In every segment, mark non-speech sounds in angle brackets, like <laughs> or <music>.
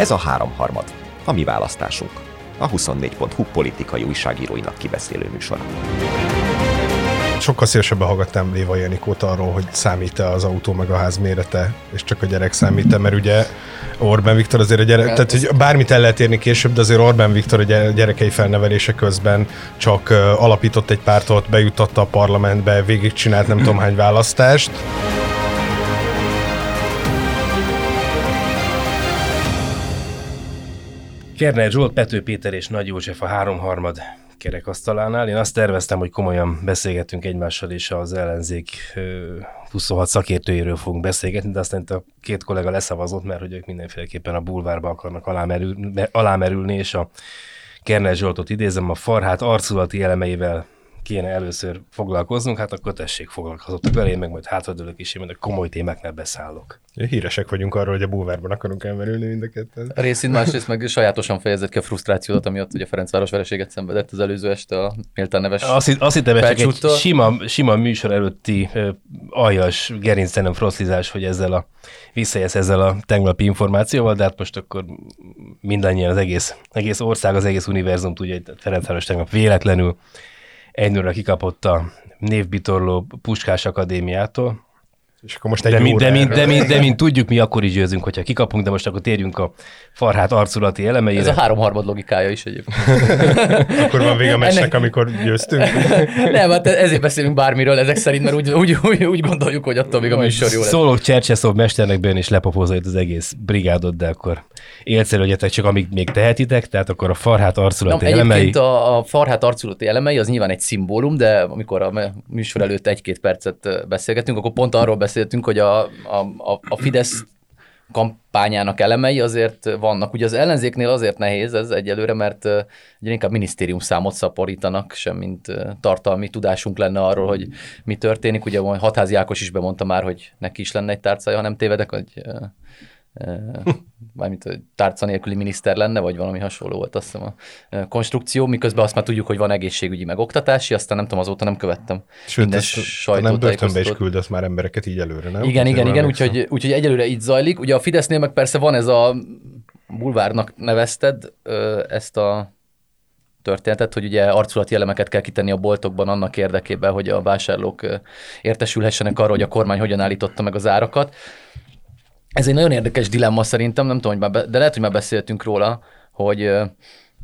Ez a háromharmad, a mi választásunk. A 24.hu politikai újságíróinak kibeszélő műsora. Sokkal szívesebben hallgattam Léva Janikót arról, hogy számít-e az autó meg a ház mérete, és csak a gyerek számít mert ugye Orbán Viktor azért a gyerek, hát tehát hogy bármit el lehet érni később, de azért Orbán Viktor a gyerekei felnevelése közben csak alapított egy pártot, bejutatta a parlamentbe, végigcsinált nem tudom hány választást. Kerner Zsolt, Pető Péter és Nagy József a háromharmad kerekasztalánál. Én azt terveztem, hogy komolyan beszélgetünk egymással, és az ellenzék 26 szakértőjéről fogunk beszélgetni, de aztán a két kollega leszavazott, mert hogy ők mindenféleképpen a bulvárba akarnak alámerül, alámerülni, és a Kerner Zsoltot idézem, a farhát arculati elemeivel kéne először foglalkoznunk, hát akkor tessék foglalkozottak vele, én meg majd hátradőlök is, én majd a komoly témáknál beszállok. Híresek vagyunk arról, hogy a búvárban akarunk elmerülni mind a ketten. A részint másrészt meg sajátosan fejezett ki a frusztrációt, amiatt ugye Ferencváros vereséget szenvedett az előző este a méltán neves Azt, azt hittem, csak egy sima, sima műsor előtti aljas gerinctenem froszlizás, hogy ezzel a visszajelsz ezzel a tegnapi információval, de hát most akkor mindannyian az egész, egész ország, az egész univerzum tudja, hogy Ferencváros tegnap véletlenül egynőre kikapott a névbitorló Puskás Akadémiától, és akkor most egy de, mint, de, mint, de, mint, de mint tudjuk, mi akkor is győzünk, hogyha kikapunk, de most akkor térjünk a farhát arculati elemeire. Ez a háromharmad logikája is egyébként. <laughs> akkor van vége a meccsnek, Ennek... amikor győztünk. <laughs> Nem, hát ezért beszélünk bármiről ezek szerint, mert úgy, úgy, úgy, úgy gondoljuk, hogy attól még a műsor jó lesz. Szólok Csercseszov mesternek benne is lepopozza az egész brigádot, de akkor élszerűegyetek csak amíg még tehetitek, tehát akkor a farhát arculati Nem, elemei. Egyébként a, a farhát arculati elemei az nyilván egy szimbólum, de amikor a műsor előtt egy-két percet beszélgetünk, akkor pont arról beszéltünk, hogy a, a, a Fidesz kampányának elemei azért vannak. Ugye az ellenzéknél azért nehéz ez egyelőre, mert ugye inkább minisztérium számot szaporítanak, semmint tartalmi tudásunk lenne arról, hogy mi történik. Ugye Hatházi Ákos is bemondta már, hogy neki is lenne egy tárcája, ha nem tévedek, hogy mármint hogy tárca nélküli miniszter lenne, vagy valami hasonló volt azt hiszem a konstrukció, miközben azt már tudjuk, hogy van egészségügyi meg oktatási, aztán nem tudom, azóta nem követtem. Sőt, ezt, nem börtönbe is küldött már embereket így előre, nem? Igen, igen, igen, úgyhogy, úgyhogy egyelőre így zajlik. Ugye a Fidesznél meg persze van ez a bulvárnak nevezted ezt a történetet, hogy ugye arculati elemeket kell kitenni a boltokban annak érdekében, hogy a vásárlók értesülhessenek arról, hogy a kormány hogyan állította meg az árakat. Ez egy nagyon érdekes dilemma szerintem, nem tudom, hogy már be, de lehet, hogy már beszéltünk róla, hogy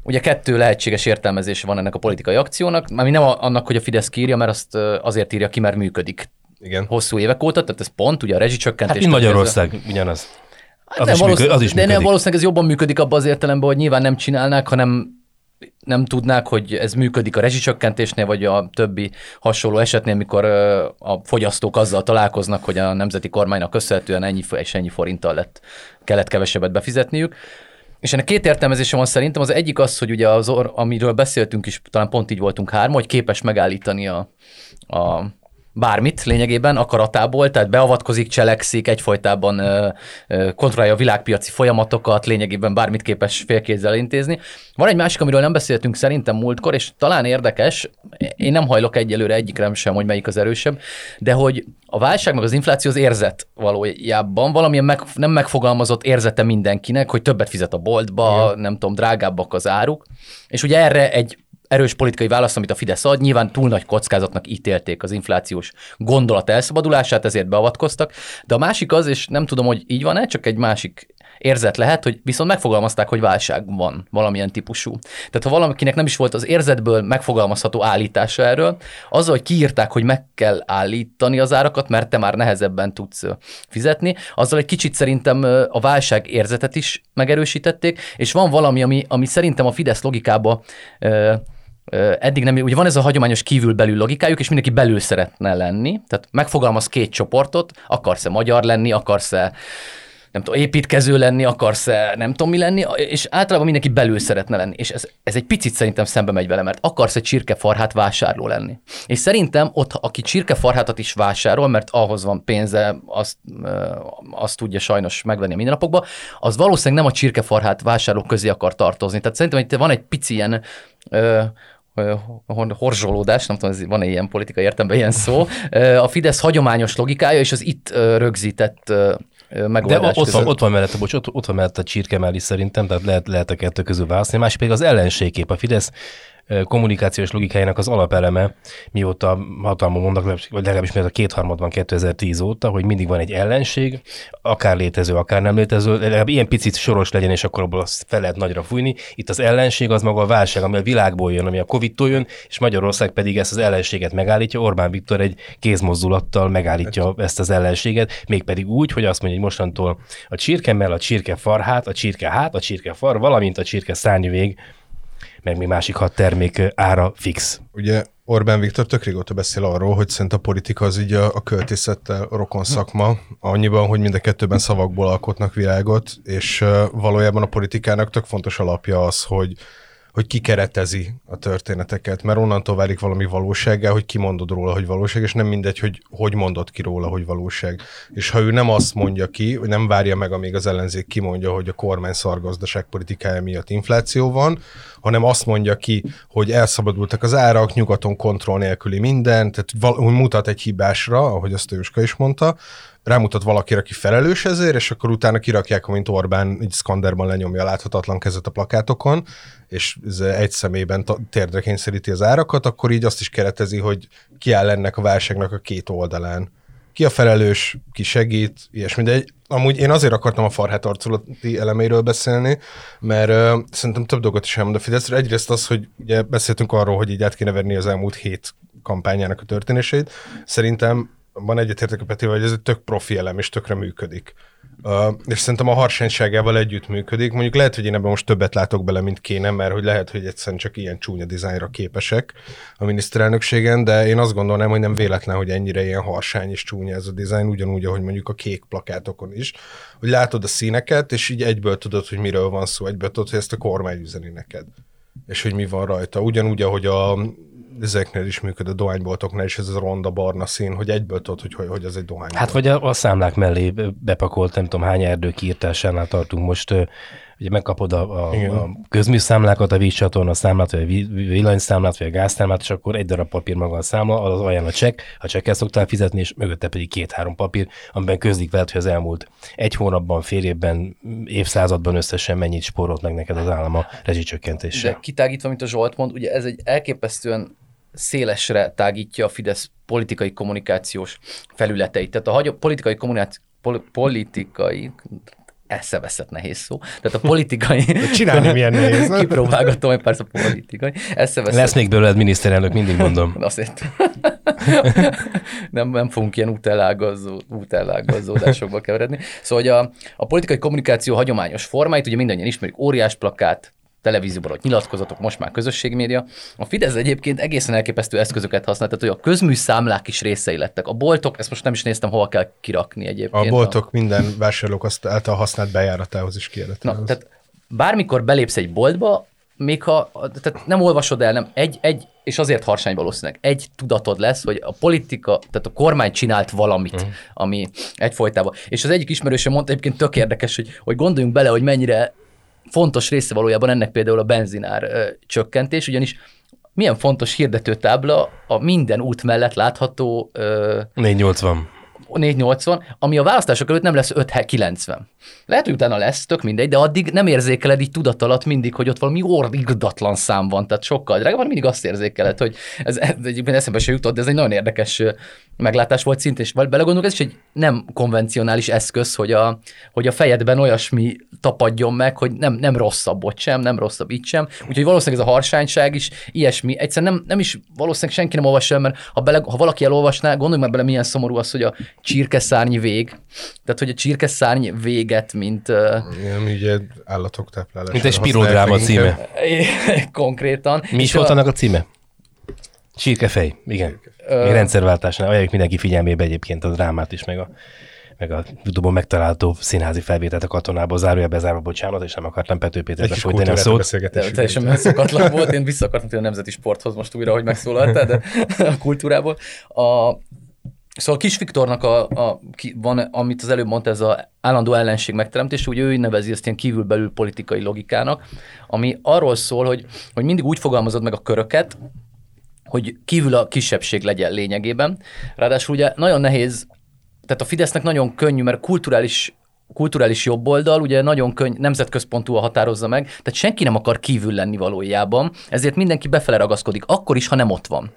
ugye kettő lehetséges értelmezése van ennek a politikai akciónak, ami nem annak, hogy a Fidesz kírja, mert azt azért írja ki, mert működik. Igen. Hosszú évek óta, tehát ez pont, ugye a rezsicsökkentés. Hát Magyarország ez, ugyanaz. Hát az, nem, is működik, az is működik. De nem, valószínűleg ez jobban működik abban az értelemben, hogy nyilván nem csinálnák, hanem nem tudnák, hogy ez működik a rezsicsökkentésnél, vagy a többi hasonló esetnél, mikor a fogyasztók azzal találkoznak, hogy a nemzeti kormánynak köszönhetően ennyi és ennyi forinttal lett, kellett kevesebbet befizetniük. És ennek két értelmezése van szerintem. Az egyik az, hogy ugye az, amiről beszéltünk is, talán pont így voltunk három, hogy képes megállítani a, a bármit lényegében akaratából, tehát beavatkozik, cselekszik, egyfolytában ö, ö, kontrollálja a világpiaci folyamatokat, lényegében bármit képes félkézzel intézni. Van egy másik, amiről nem beszéltünk szerintem múltkor, és talán érdekes, én nem hajlok egyelőre egyikre sem, hogy melyik az erősebb, de hogy a válság meg az infláció az érzet valójában, valamilyen meg, nem megfogalmazott érzete mindenkinek, hogy többet fizet a boltba, Igen. nem tudom, drágábbak az áruk, és ugye erre egy erős politikai válasz, amit a Fidesz ad, nyilván túl nagy kockázatnak ítélték az inflációs gondolat elszabadulását, ezért beavatkoztak. De a másik az, és nem tudom, hogy így van-e, csak egy másik érzet lehet, hogy viszont megfogalmazták, hogy válság van valamilyen típusú. Tehát ha valakinek nem is volt az érzetből megfogalmazható állítása erről, azzal, hogy kiírták, hogy meg kell állítani az árakat, mert te már nehezebben tudsz fizetni, azzal egy kicsit szerintem a válság érzetet is megerősítették, és van valami, ami, ami szerintem a Fidesz logikába eddig nem, ugye van ez a hagyományos kívül-belül logikájuk, és mindenki belül szeretne lenni, tehát megfogalmaz két csoportot, akarsz-e magyar lenni, akarsz-e nem tudom, építkező lenni, akarsz -e, nem tudom mi lenni, és általában mindenki belül szeretne lenni. És ez, ez egy picit szerintem szembe megy vele, mert akarsz egy csirkefarhát vásárló lenni. És szerintem ott, aki csirkefarhátat is vásárol, mert ahhoz van pénze, azt, azt tudja sajnos megvenni a mindennapokban, az valószínűleg nem a csirkefarhát vásárlók közé akar tartozni. Tehát szerintem hogy van egy pici ilyen horzsolódás, nem tudom, van-e ilyen politikai értelemben ilyen szó, a Fidesz hagyományos logikája és az itt rögzített megoldás. De ott van, ott van mellette, bocs, ott, ott van mellette a csirkemell is szerintem, tehát lehet, lehet a kettő közül választani. Másik pedig az ellenségkép. A Fidesz kommunikációs logikájának az alapeleme, mióta hatalmon mondnak, vagy legalábbis mióta kétharmad van 2010 óta, hogy mindig van egy ellenség, akár létező, akár nem létező, legalább ilyen picit soros legyen, és akkor abból azt fel lehet nagyra fújni. Itt az ellenség az maga a válság, ami a világból jön, ami a Covid-tól jön, és Magyarország pedig ezt az ellenséget megállítja. Orbán Viktor egy kézmozdulattal megállítja ezt az ellenséget, mégpedig úgy, hogy azt mondja, hogy mostantól a csirkemmel, a csirke farhát, a csirke hát, a csirke far, valamint a csirke szárnyvég meg még másik hat termék ára fix. Ugye Orbán Viktor tök régóta beszél arról, hogy szerint a politika az így a, a költészettel rokon szakma, annyiban, hogy mind a kettőben szavakból alkotnak világot, és valójában a politikának tök fontos alapja az, hogy hogy kikeretezi a történeteket, mert onnantól válik valami valósággá, hogy ki mondod róla, hogy valóság, és nem mindegy, hogy hogy mondod ki róla, hogy valóság. És ha ő nem azt mondja ki, hogy nem várja meg, amíg az ellenzék kimondja, hogy a kormány szargazdaságpolitikája miatt infláció van, hanem azt mondja ki, hogy elszabadultak az árak, nyugaton kontroll nélküli minden, tehát val- mutat egy hibásra, ahogy azt Jóska is mondta, rámutat valakire, aki felelős ezért, és akkor utána kirakják, mint Orbán, így Skanderban lenyomja a láthatatlan kezet a plakátokon, és ez egy szemében térdre kényszeríti az árakat, akkor így azt is keretezi, hogy ki áll ennek a válságnak a két oldalán. Ki a felelős, ki segít, ilyesmi. De egy, amúgy én azért akartam a farhát arculati eleméről beszélni, mert uh, szerintem több dolgot is elmond a Fideszre. Egyrészt az, hogy ugye beszéltünk arról, hogy így át kéne venni az elmúlt hét kampányának a történéseit. Szerintem van egyetértek a Petivel, hogy ez egy tök profi elem, és tökre működik. Uh, és szerintem a harsányságával együtt működik. Mondjuk lehet, hogy én ebben most többet látok bele, mint kéne, mert hogy lehet, hogy egyszerűen csak ilyen csúnya dizájnra képesek a miniszterelnökségen, de én azt gondolnám, hogy nem véletlen, hogy ennyire ilyen harsány és csúnya ez a dizájn, ugyanúgy, ahogy mondjuk a kék plakátokon is, hogy látod a színeket, és így egyből tudod, hogy miről van szó, egyből tudod, hogy ezt a kormány üzeni neked és hogy mi van rajta. Ugyanúgy, ahogy a ezeknél is működő dohányboltoknál is ez a ronda barna szín, hogy egyből tudod, hogy, hogy, hogy ez egy dohány. Hát vagy a, a számlák mellé bepakolt, nem tudom hány erdő kiírtásánál tartunk most, ugye megkapod a, a, a közműszámlákat, a vízcsatorna számlát, vagy a villanyszámlát, vagy a gázszámlát, és akkor egy darab papír maga a számla, az olyan a csekk, a csekkel szoktál fizetni, és mögötte pedig két-három papír, amiben közlik veled, hogy az elmúlt egy hónapban, fél évben, évszázadban összesen mennyit spórolt meg neked az állam a rezsicsökkentéssel. De kitágítva, mint a Zsolt mond, ugye ez egy elképesztően szélesre tágítja a Fidesz politikai kommunikációs felületeit. Tehát a hagyó, politikai kommunikáció politikai, eszeveszett nehéz szó. Tehát a politikai... Csinálni milyen nehéz? <laughs> Kipróbálgatom, hogy persze a politikai. Eszeveszett... Lesz még belőled miniszterelnök, mindig mondom. Azért. <laughs> nem, nem fogunk ilyen útellágazó, útellágazódásokba keveredni. Szóval hogy a, a politikai kommunikáció hagyományos formáit, ugye mindannyian ismerjük, óriás plakát, televízióban ott nyilatkozatok, most már közösségi média. A Fidesz egyébként egészen elképesztő eszközöket használ, tehát hogy a közműszámlák is részei lettek. A boltok, ezt most nem is néztem, hova kell kirakni egyébként. A boltok a... minden vásárlók azt által használt bejáratához is. Na, tehát bármikor belépsz egy boltba, még ha tehát nem olvasod el, nem egy, egy, és azért harsány valószínűleg, egy tudatod lesz, hogy a politika, tehát a kormány csinált valamit, uh-huh. ami egyfolytában. És az egyik ismerősöm mondta egyébként tök érdekes, hogy, hogy gondoljunk bele, hogy mennyire fontos része valójában ennek például a benzinár ö, csökkentés, ugyanis milyen fontos hirdetőtábla a minden út mellett látható... Ö, 480. 480, ami a választások előtt nem lesz 5-90. Lehet, hogy utána lesz, tök mindegy, de addig nem érzékeled így tudat alatt mindig, hogy ott valami orrigatlan szám van, tehát sokkal drágább, mindig azt érzékeled, hogy ez, ez egyébként eszembe se jutott, de ez egy nagyon érdekes meglátás volt szintén, és belegondolok, ez is egy nem konvencionális eszköz, hogy a, hogy a fejedben olyasmi tapadjon meg, hogy nem, nem rosszabb ott sem, nem rosszabb itt sem. Úgyhogy valószínűleg ez a harsányság is ilyesmi. Egyszerűen nem, nem is valószínűleg senki nem olvassa mert ha, bele, ha valaki elolvasná, gondolj meg bele, milyen szomorú az, hogy a csirkeszárny vég, tehát hogy a csirkeszárny véget, mint... Igen, ugye állatok táplálása. Mint egy spirodráma címe. <laughs> Konkrétan. Mi is volt annak a címe? Csirkefej, igen. Még rendszerváltásnál ajánljuk mindenki figyelmébe egyébként a drámát is, meg a meg a Youtube-on megtalálható színházi felvételt a katonából, zárója bezárva, bocsánat, és nem akartam Pető Péterbe folytani a szót. Teljesen megszokatlan volt, én vissza akartam a nemzeti sporthoz most újra, hogy megszólaltál, de <laughs> a kultúrából. A, Szóval Kis Viktornak a, a, van, amit az előbb mondta, ez az állandó ellenség megteremtés, ugye ő nevezi ezt ilyen kívülbelül politikai logikának, ami arról szól, hogy, hogy mindig úgy fogalmazod meg a köröket, hogy kívül a kisebbség legyen lényegében. Ráadásul ugye nagyon nehéz, tehát a Fidesznek nagyon könnyű, mert kulturális kulturális jobboldal ugye nagyon könny, nemzetközpontúan határozza meg, tehát senki nem akar kívül lenni valójában, ezért mindenki befele ragaszkodik, akkor is, ha nem ott van.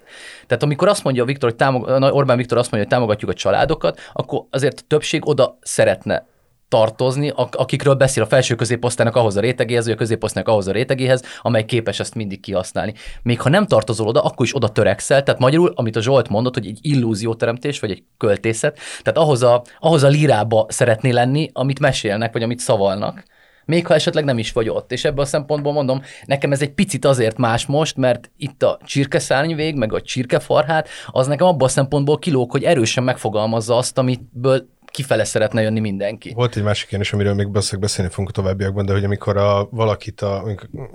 Tehát amikor azt mondja Viktor, hogy támog, Orbán Viktor azt mondja, hogy támogatjuk a családokat, akkor azért a többség oda szeretne tartozni, akikről beszél a felső középosztálynak ahhoz a rétegéhez, vagy a középosztálynak ahhoz a rétegéhez, amely képes ezt mindig kihasználni. Még ha nem tartozol oda, akkor is oda törekszel, tehát magyarul, amit a Zsolt mondott, hogy egy illúzióteremtés, vagy egy költészet, tehát ahhoz a, ahhoz a lírába szeretné lenni, amit mesélnek, vagy amit szavalnak még ha esetleg nem is vagy ott. És ebből a szempontból mondom, nekem ez egy picit azért más most, mert itt a csirkeszárnyvég, meg a csirkefarhát, az nekem abból a szempontból kilóg, hogy erősen megfogalmazza azt, amiből kifele szeretne jönni mindenki. Volt egy másik is, amiről még beszélni fogunk továbbiakban, de hogy amikor a, valakit a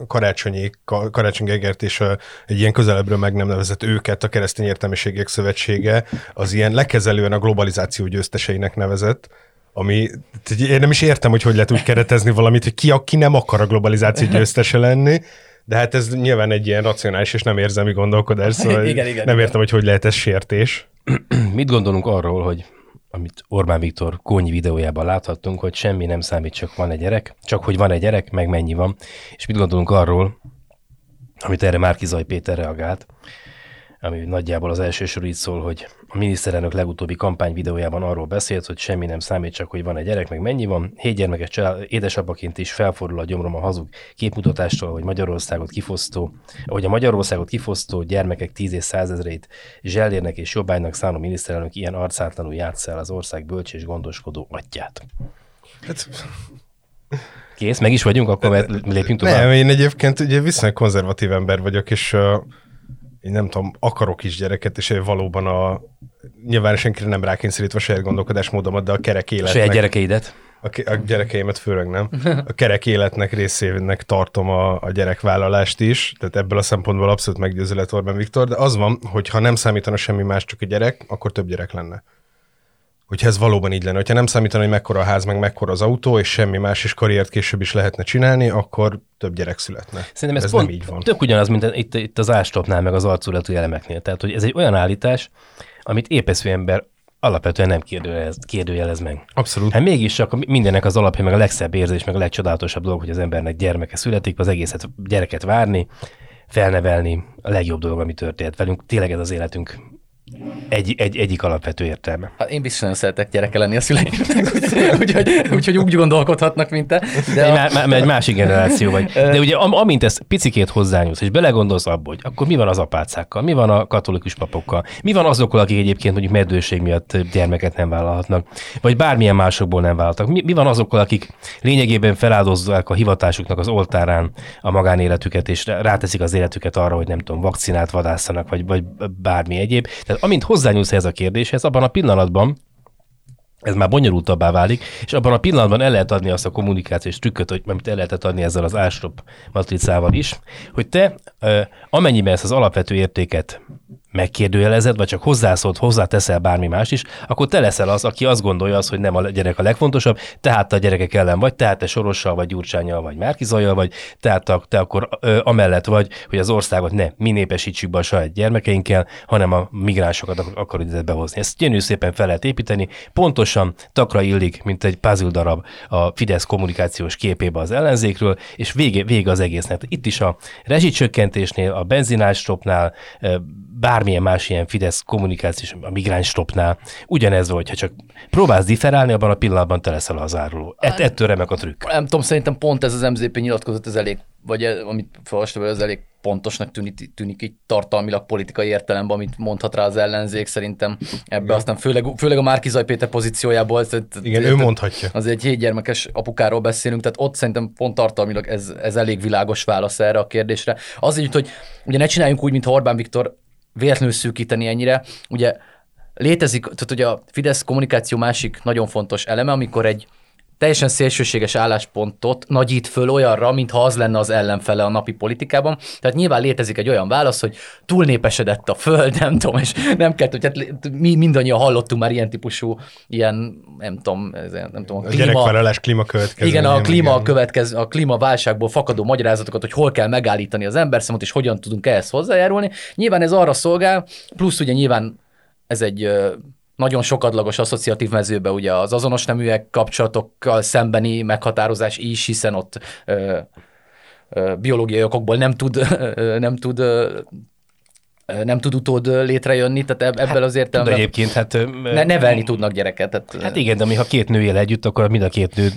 karácsonyi, karácsony Egert és a, egy ilyen közelebbről meg nem nevezett őket a keresztény értelmiségek szövetsége, az ilyen lekezelően a globalizáció győzteseinek nevezett, ami, én nem is értem, hogy hogy lehet úgy keretezni valamit, hogy ki, aki nem akar a globalizáció győztese lenni, de hát ez nyilván egy ilyen racionális és nem érzelmi gondolkodás, <laughs> szóval igen, igen, nem igen. értem, hogy hogy lehet ez sértés. Mit gondolunk arról, hogy amit Orbán Viktor kónyi videójában láthattunk, hogy semmi nem számít, csak van egy gyerek, csak hogy van egy gyerek, meg mennyi van. És mit gondolunk arról, amit erre Márkizaj Péter reagált, ami nagyjából az első sor így szól, hogy a miniszterelnök legutóbbi kampány videójában arról beszélt, hogy semmi nem számít, csak hogy van egy gyerek, meg mennyi van. Hét gyermekes család, édesapaként is felfordul a gyomrom a hazug képmutatástól, hogy Magyarországot kifosztó, hogy a Magyarországot kifosztó gyermekek tíz és százezreit zsellérnek és jobbánynak szánó miniszterelnök ilyen arcátlanul játsz el az ország bölcs és gondoskodó atyát. Hát... Kész, meg is vagyunk, akkor lépjünk tovább. Nem, én egyébként ugye viszonylag konzervatív ember vagyok, és én nem tudom, akarok is gyereket, és valóban a nyilván senkire nem rákényszerítve a saját gondolkodásmódomat, de a kerek életnek... Saját gyerekeidet? A, a gyerekeimet főleg nem. A kerek életnek részének tartom a, a gyerekvállalást is, tehát ebből a szempontból abszolút meggyőző lett Orbán Viktor, de az van, hogy ha nem számítana semmi más, csak a gyerek, akkor több gyerek lenne hogyha ez valóban így lenne. Hogyha nem számítana, hogy mekkora a ház, meg mekkora az autó, és semmi más, és karriert később is lehetne csinálni, akkor több gyerek születne. Szerintem ez, ez pont nem így van. Tök ugyanaz, mint itt, itt az ástopnál, meg az arculatú elemeknél. Tehát, hogy ez egy olyan állítás, amit épesző ember alapvetően nem kérdőjelez, kérdőjelez meg. Abszolút. Hát mégis csak mindennek az alapja, meg a legszebb érzés, meg a legcsodálatosabb dolog, hogy az embernek gyermeke születik, az egészet gyereket várni, felnevelni, a legjobb dolog, ami történt velünk. Tényleg ez az életünk egy, egy, egyik alapvető értelme. Hát én biztosan szeretek gyereke lenni a szüleimnek, úgyhogy, úgyhogy úgy gondolkodhatnak, mint te. De a... má, egy másik generáció vagy. De ugye am, amint ezt picikét hozzányúlsz, és belegondolsz abba, hogy akkor mi van az apácákkal, mi van a katolikus papokkal, mi van azokkal, akik egyébként mondjuk meddőség miatt gyermeket nem vállalhatnak, vagy bármilyen másokból nem vállaltak. Mi, mi van azokkal, akik lényegében feláldozzák a hivatásuknak az oltárán a magánéletüket, és ráteszik az életüket arra, hogy nem tudom, vakcinát vadászanak, vagy, vagy bármi egyéb. Tehát amint hozzányúlsz ez a kérdéshez, abban a pillanatban ez már bonyolultabbá válik, és abban a pillanatban el lehet adni azt a kommunikációs trükköt, hogy, amit el lehetett adni ezzel az ástrop matricával is, hogy te amennyiben ezt az alapvető értéket megkérdőjelezed, vagy csak hozzászólt, hozzáteszel bármi más is, akkor te leszel az, aki azt gondolja az, hogy nem a gyerek a legfontosabb, tehát a gyerekek ellen vagy, tehát te Sorossal, vagy Gyurcsányjal, vagy Márkizajjal vagy, tehát te akkor ö, amellett vagy, hogy az országot ne mi népesítsük be a saját gyermekeinkkel, hanem a migránsokat akarod ide behozni. Ezt gyönyörű szépen fel lehet építeni, pontosan takra illik, mint egy puzzle darab a Fidesz kommunikációs képébe az ellenzékről, és vége, vége az egésznek. Itt is a rezsicsökkentésnél, a benzinásstopnál, bármilyen más ilyen Fidesz kommunikációs, a migráns stopnál, ugyanez volt, ha csak próbálsz differálni, abban a pillanatban te leszel az áruló. Ett, ettől remek a trükk. Nem tudom, szerintem pont ez az MZP nyilatkozat, ez elég, vagy amit felolvastam, ez elég pontosnak tűnik, tűnik így tartalmilag politikai értelemben, amit mondhat rá az ellenzék, szerintem ebbe Igen. aztán főleg, főleg a Márkizaj Péter pozíciójából. Igen, ő mondhatja. Az egy hétgyermekes apukáról beszélünk, tehát ott szerintem pont tartalmilag ez, ez elég világos válasz erre a kérdésre. Azért, hogy ugye ne csináljunk úgy, mint Orbán Viktor véletlenül szűkíteni ennyire. Ugye létezik, tehát ugye a Fidesz kommunikáció másik nagyon fontos eleme, amikor egy teljesen szélsőséges álláspontot nagyít föl olyanra, mintha az lenne az ellenfele a napi politikában. Tehát nyilván létezik egy olyan válasz, hogy túlnépesedett a föld, <laughs> nem tudom, és nem kell, hogy hát mi mindannyian hallottunk már ilyen típusú, ilyen, nem tudom, nem tudom, a klíma... Gyerekvállalás klímakövetkező. Igen, a klíma, következő, a klímaválságból fakadó magyarázatokat, hogy hol kell megállítani az emberszemot, és hogyan tudunk ehhez hozzájárulni. Nyilván ez arra szolgál, plusz ugye nyilván ez egy nagyon sokadlagos asszociatív mezőbe ugye az azonos neműek kapcsolatokkal szembeni meghatározás is, hiszen ott ö, ö, biológiai okokból nem tud, <laughs> ö, nem tud ö, nem tud utód létrejönni, tehát ebből hát, az értelemben egyébként, hát, ne, nevelni tudnak gyereket. Tehát, hát igen, de mi ha két nő él együtt, akkor mind a két nő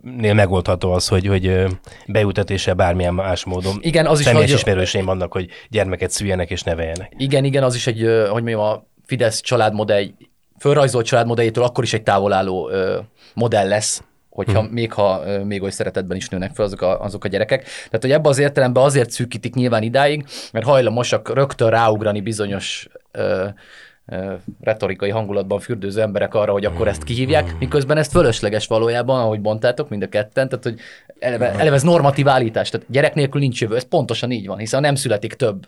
nél megoldható az, hogy, hogy beültetése bármilyen más módon. Igen, az is, hogy... ismerőseim vannak, hogy gyermeket szüljenek és neveljenek. Igen, igen, az is egy, hogy mondjam, a Fidesz családmodell, fölrajzolt családmodelljétől akkor is egy távolálló ö, modell lesz, hogyha hmm. még ha még oly szeretetben is nőnek fel azok a, azok a gyerekek. Tehát, hogy ebbe az értelemben azért szűkítik nyilván idáig, mert hajlamosak rögtön ráugrani bizonyos ö, ö, retorikai hangulatban fürdőző emberek arra, hogy akkor ezt kihívják, miközben ezt fölösleges valójában, ahogy mondtátok, mind a ketten, tehát hogy eleve, eleve ez normatív állítás, tehát gyerek nélkül nincs jövő, ez pontosan így van, hiszen nem születik több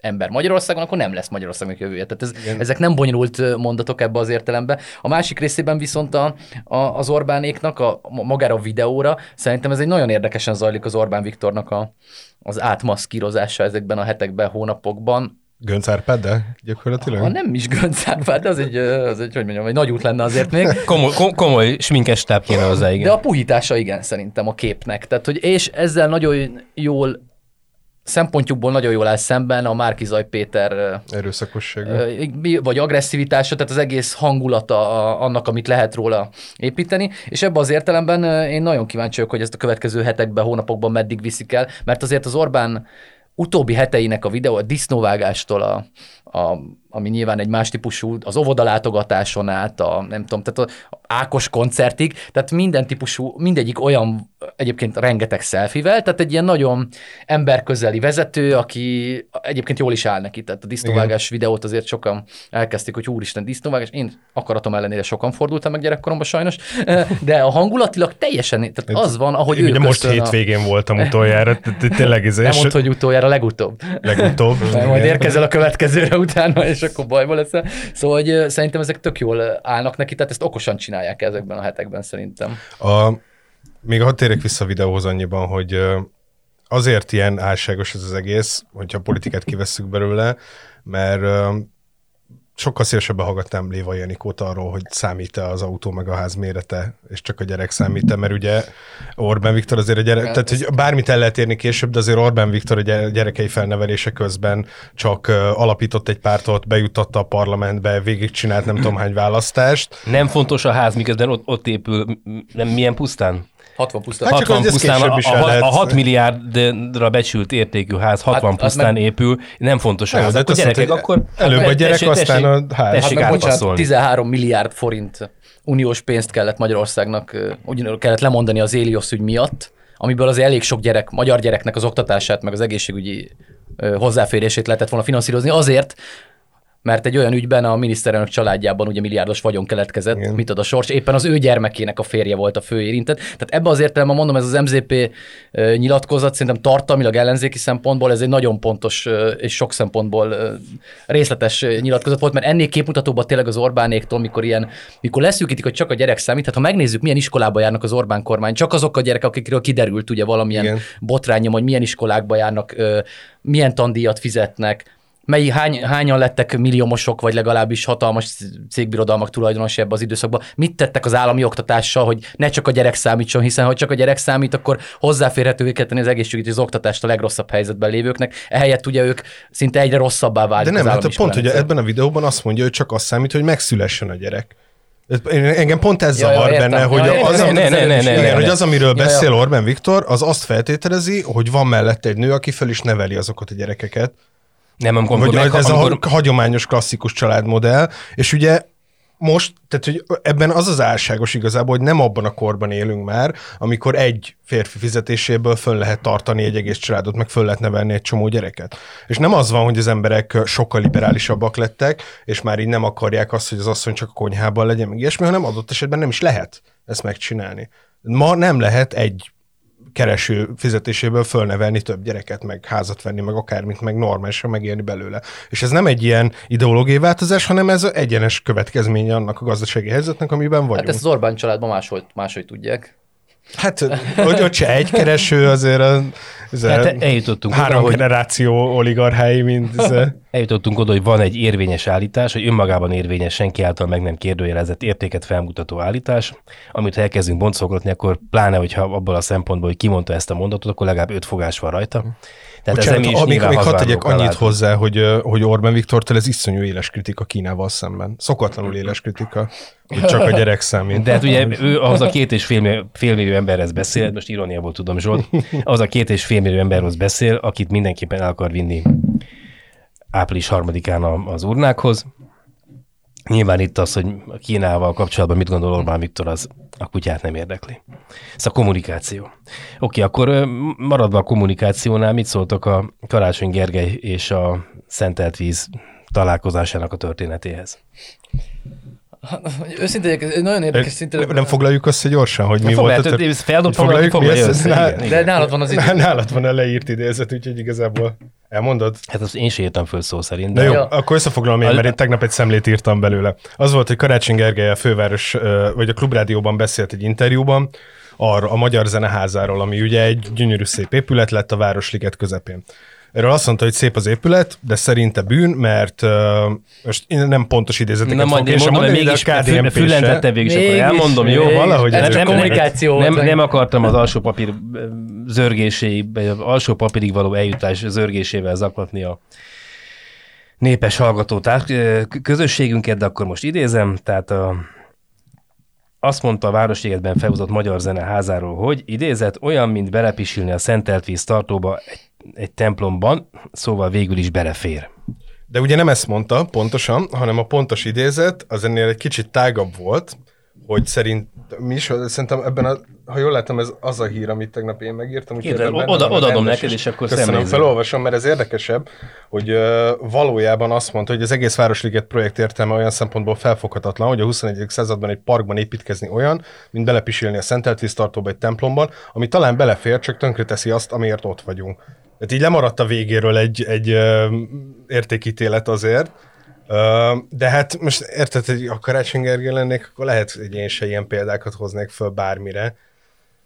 ember Magyarországon, akkor nem lesz Magyarországnak jövője. Tehát ez, ezek nem bonyolult mondatok ebbe az értelembe. A másik részében viszont a, a, az Orbánéknak a, magára a videóra szerintem ez egy nagyon érdekesen zajlik az Orbán Viktornak a, az átmaszkírozása ezekben a hetekben, hónapokban. Gönc de gyakorlatilag? Ha nem is Gönc de az egy, az egy, hogy mondjam, egy nagy út lenne azért még. <laughs> Komoly, komoly sminkes táp kéne hozzá, igen. De a puhítása igen, szerintem a képnek. Tehát, hogy és ezzel nagyon jól szempontjukból nagyon jól áll szemben a Márkizaj Péter erőszakossága, vagy agresszivitása, tehát az egész hangulata annak, amit lehet róla építeni, és ebben az értelemben én nagyon kíváncsi vagyok, hogy ezt a következő hetekben, hónapokban meddig viszik el, mert azért az Orbán utóbbi heteinek a videó, a disznóvágástól a, a, ami nyilván egy más típusú, az óvodalátogatáson át, a, nem tudom, tehát a Ákos koncertig, tehát minden típusú, mindegyik olyan egyébként rengeteg szelfivel, tehát egy ilyen nagyon emberközeli vezető, aki egyébként jól is áll neki, tehát a disznóvágás Igen. videót azért sokan elkezdték, hogy úristen, disznóvágás, én akaratom ellenére sokan fordultam meg gyerekkoromban sajnos, de a hangulatilag teljesen, tehát az van, ahogy ő most hétvégén a... voltam utoljára, tényleg ez. Nem mondd, hogy utoljára, legutóbb. Legutóbb. Majd érkezel a következőre utána, és akkor bajba leszel. Szóval hogy szerintem ezek tök jól állnak neki, tehát ezt okosan csinálják ezekben a hetekben szerintem. A, még ha térek vissza a videóhoz annyiban, hogy azért ilyen álságos ez az egész, hogyha politikát kivesszük belőle, mert sokkal szélesebben hallgattam Léva Janikót arról, hogy számít-e az autó meg a ház mérete, és csak a gyerek számít-e, mert ugye Orbán Viktor azért a gyerek, hát, tehát hogy bármit el lehet érni később, de azért Orbán Viktor a gyerekei felnevelése közben csak alapított egy pártot, bejuttatta a parlamentbe, végigcsinált nem tudom hány választást. Nem fontos a ház, miközben ott, ott épül, nem milyen pusztán? 60 pusztán. Hát 60 pusztán a, a, a 6 milliárdra becsült értékű ház 60 hát, pusztán meg... épül, nem fontos a ház. Akkor gyerekek, akkor... Előbb a gyerek, tessék, aztán a ház. Tessék hát bocsánat, 13 milliárd forint uniós pénzt kellett Magyarországnak, úgy kellett lemondani az Éliosz ügy miatt, amiből azért elég sok gyerek, magyar gyereknek az oktatását, meg az egészségügyi hozzáférését lehetett volna finanszírozni azért, mert egy olyan ügyben a miniszterelnök családjában ugye milliárdos vagyon keletkezett, Igen. mit ad a sors, éppen az ő gyermekének a férje volt a fő érintett. Tehát ebbe az értelemben mondom, ez az MZP nyilatkozat szerintem tartalmilag ellenzéki szempontból ez egy nagyon pontos és sok szempontból részletes nyilatkozat volt, mert ennél képmutatóban tényleg az Orbánéktól, mikor ilyen, mikor leszűkítik, hogy csak a gyerek számít, hát ha megnézzük, milyen iskolába járnak az Orbán kormány, csak azok a gyerekek, akikről kiderült ugye valamilyen Igen. botrányom, hogy milyen iskolákba járnak, milyen tandíjat fizetnek, mely, hány, hányan lettek milliómosok, vagy legalábbis hatalmas cégbirodalmak tulajdonosi ebbe az időszakban, mit tettek az állami oktatással, hogy ne csak a gyerek számítson, hiszen ha csak a gyerek számít, akkor hozzáférhetővé kell tenni az egészségügyi az oktatást a legrosszabb helyzetben lévőknek, ehelyett ugye ők szinte egyre rosszabbá válik. De nem, hát pont, hogy ebben a videóban azt mondja, hogy csak azt számít, hogy megszülessen a gyerek. Engem pont ez ja, zavar ja, benne, hogy, az, hogy amiről ja, beszél ja. Orbán Viktor, az azt feltételezi, hogy van mellette egy nő, aki fel is neveli azokat a gyerekeket, nem, amikor, Vagy meg, ez amikor... a hagyományos, klasszikus családmodell, és ugye most, tehát hogy ebben az az álságos igazából, hogy nem abban a korban élünk már, amikor egy férfi fizetéséből föl lehet tartani egy egész családot, meg föl lehet nevelni egy csomó gyereket. És nem az van, hogy az emberek sokkal liberálisabbak lettek, és már így nem akarják azt, hogy az asszony csak a konyhában legyen, meg ilyesmi, hanem adott esetben nem is lehet ezt megcsinálni. Ma nem lehet egy kereső fizetéséből fölnevelni több gyereket, meg házat venni, meg akármit, meg normálisan megélni belőle. És ez nem egy ilyen ideológiai változás, hanem ez egyenes következménye annak a gazdasági helyzetnek, amiben vagyunk. Hát ezt az Orbán családban máshogy, máshogy tudják. Hát, hogy ott se egy kereső, azért a, hát eljutottunk három oda, generáció oligarchái, mint ez <laughs> Eljutottunk oda, hogy van egy érvényes állítás, hogy önmagában érvényes, senki által meg nem kérdőjelezett értéket felmutató állítás, amit ha elkezdünk boncolgatni, akkor pláne, hogyha abból a szempontból, hogy kimondta ezt a mondatot, akkor legalább öt fogás van rajta. Tehát Bocsánat, ez még, még hadd tegyek annyit látni. hozzá, hogy, hogy Orbán Viktortól ez iszonyú éles kritika Kínával szemben. Szokatlanul éles kritika, hogy csak a gyerek számít. De hát ugye ő az a két és fél, félmillió emberhez beszél, most iróniából tudom Zsolt, az a két és félmillió emberhoz beszél, akit mindenképpen el akar vinni április harmadikán az urnákhoz. Nyilván itt az, hogy Kínával kapcsolatban mit gondol Orbán Viktor, az a kutyát nem érdekli. Ez a kommunikáció. Oké, akkor maradva a kommunikációnál, mit szóltok a Karácsony Gergely és a Szentelt Víz találkozásának a történetéhez? Őszintén, nagyon érdekes szinte. Nem, nem foglaljuk össze gyorsan, hogy mi volt. a tör... Feldobtam, foglaljuk, foglaljuk össze. De nálad van az idő. <laughs> Nálad van a leírt idézet, úgyhogy igazából elmondod? Hát azt én sem írtam föl szó szerint. De, de jó, ja. akkor összefoglalom én, mert én tegnap egy szemlét írtam belőle. Az volt, hogy Karácsony Gergely a főváros, vagy a Klubrádióban beszélt egy interjúban, arra a Magyar Zeneházáról, ami ugye egy gyönyörű szép épület lett a Városliget közepén. Erről azt mondta, hogy szép az épület, de szerinte bűn, mert uh, most én nem pontos idézeteket nem fogok én mondom, mondani, mégis KDNP füllentettem végig, és akkor elmondom, jó? Valahogy ez nem, kommunikáció. Nem, nem, akartam az alsó papír zörgéséig, vagy az alsó papírig való eljutás zörgésével zaklatni a népes hallgató közösségünket, de akkor most idézem, tehát a, azt mondta a Városligetben felhozott Magyar Zene házáról, hogy idézett, olyan, mint belepisilni a szentelt víz tartóba egy egy templomban, szóval végül is belefér. De ugye nem ezt mondta pontosan, hanem a pontos idézet az ennél egy kicsit tágabb volt, hogy szerint, mi is, szerintem ebben, a, ha jól látom, ez az a hír, amit tegnap én megírtam. Úgy Kérdez, oda, odaadom neked, és akkor Köszönöm, szemlézünk. felolvasom, mert ez érdekesebb, hogy uh, valójában azt mondta, hogy az egész Városliget projekt értelme olyan szempontból felfoghatatlan, hogy a 21. században egy parkban építkezni olyan, mint belepisilni a szentelt víztartóba egy templomban, ami talán belefér, csak tönkreteszi azt, amiért ott vagyunk. Tehát így lemaradt a végéről egy, egy ö, értékítélet azért, ö, de hát most érted, hogy a Karácsony Gergely lennék, akkor lehet, hogy én se ilyen példákat hoznék föl bármire.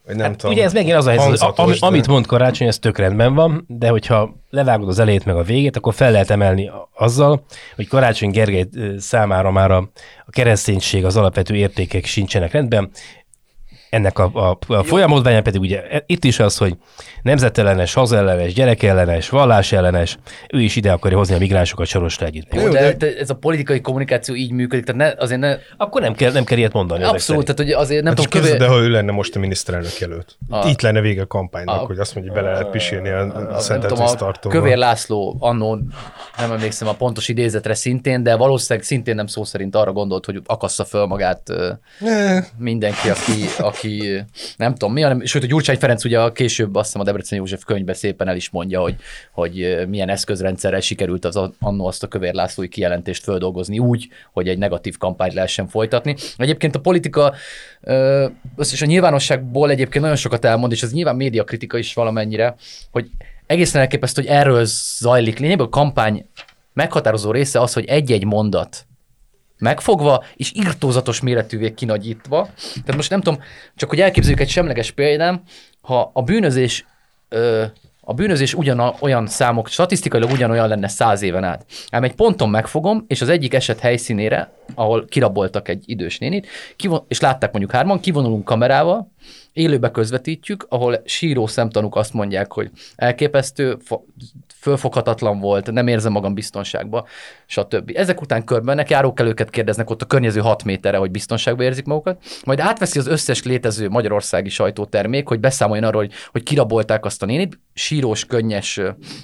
Vagy nem hát tudom, ugye ez megint az a helyzet, am, de... amit mond Karácsony, ez tök rendben van, de hogyha levágod az elejét meg a végét, akkor fel lehet emelni azzal, hogy Karácsony Gergely számára már a, a kereszténység, az alapvető értékek sincsenek rendben, ennek a, a, a folyamodványa pedig ugye e, itt is az, hogy nemzetellenes, hazellenes, gyerekellenes, vallásellenes, ő is ide akarja hozni a migránsokat sorosra együtt. Jó, de, de ez a politikai kommunikáció így működik, tehát ne, azért ne... Akkor nem kell, nem kell ilyet mondani. Abszolút, tehát hogy azért nem hát tudom... Kövé... De ha ő lenne most a miniszterelnök előtt. A... Itt lenne vége a kampánynak, a... hogy azt mondja, hogy bele lehet pisilni a, a, a szentet Kövér László annó, nem emlékszem a pontos idézetre szintén, de valószínűleg szintén nem szó szerint arra gondolt, hogy akassza föl magát ne. mindenki, aki, aki nem tudom mi, hanem, sőt, a Gyurcsány Ferenc ugye a később azt hiszem a Debrecen József könyvben szépen el is mondja, hogy, hogy milyen eszközrendszerrel sikerült az annó azt a Kövér Lászlói kijelentést földolgozni úgy, hogy egy negatív kampányt lehessen folytatni. Egyébként a politika összes a nyilvánosságból egyébként nagyon sokat elmond, és ez nyilván médiakritika is valamennyire, hogy egészen elképesztő, hogy erről zajlik. Lényegében a kampány meghatározó része az, hogy egy-egy mondat megfogva, és írtózatos méretűvé kinagyítva. Tehát most nem tudom, csak hogy elképzeljük egy semleges példám, ha a bűnözés ö, a bűnözés ugyan olyan számok, statisztikailag ugyanolyan lenne száz éven át. Ám egy ponton megfogom, és az egyik eset helyszínére, ahol kiraboltak egy idős nénit, kivon- és látták mondjuk hárman, kivonulunk kamerával, élőbe közvetítjük, ahol síró szemtanúk azt mondják, hogy elképesztő, fölfoghatatlan volt, nem érzem magam biztonságba, stb. Ezek után körbenek járókelőket kérdeznek ott a környező 6 méterre, hogy biztonságban érzik magukat, majd átveszi az összes létező magyarországi sajtótermék, hogy beszámoljon arról, hogy, hogy kirabolták azt a nénit, sírós, könnyes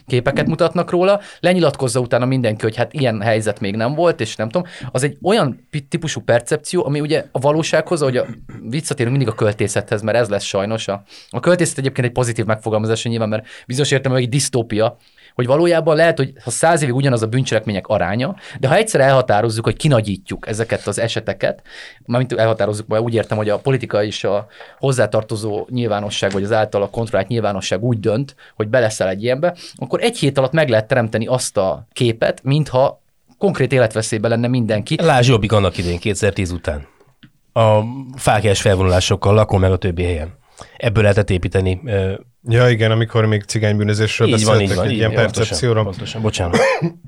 képeket mutatnak róla, lenyilatkozza utána mindenki, hogy hát ilyen helyzet még nem volt, és nem tudom, az egy olyan típusú percepció, ami ugye a valósághoz, hogy a, visszatérünk mindig a költészethez, mert ez lesz sajnos. A, a költészet egyébként egy pozitív megfogalmazás nyilván, mert bizonyos értem, hogy egy disztópia, hogy valójában lehet, hogy ha száz évig ugyanaz a bűncselekmények aránya, de ha egyszer elhatározzuk, hogy kinagyítjuk ezeket az eseteket, mármint elhatározzuk, mert úgy értem, hogy a politika és a hozzátartozó nyilvánosság, vagy az által kontrollált nyilvánosság úgy dönt, hogy beleszel egy ilyenbe, akkor egy hét alatt meg lehet teremteni azt a képet, mintha konkrét életveszélyben lenne mindenki. Lásd Jobbik annak idén, 2010 után. A fákás felvonulásokkal lakom meg a többi helyen. Ebből lehetett építeni Ja, igen, amikor még cigánybűnözésről így beszéltek, van, így van, egy így, ilyen percepcióra. Pontosan, pontosan, bocsánat.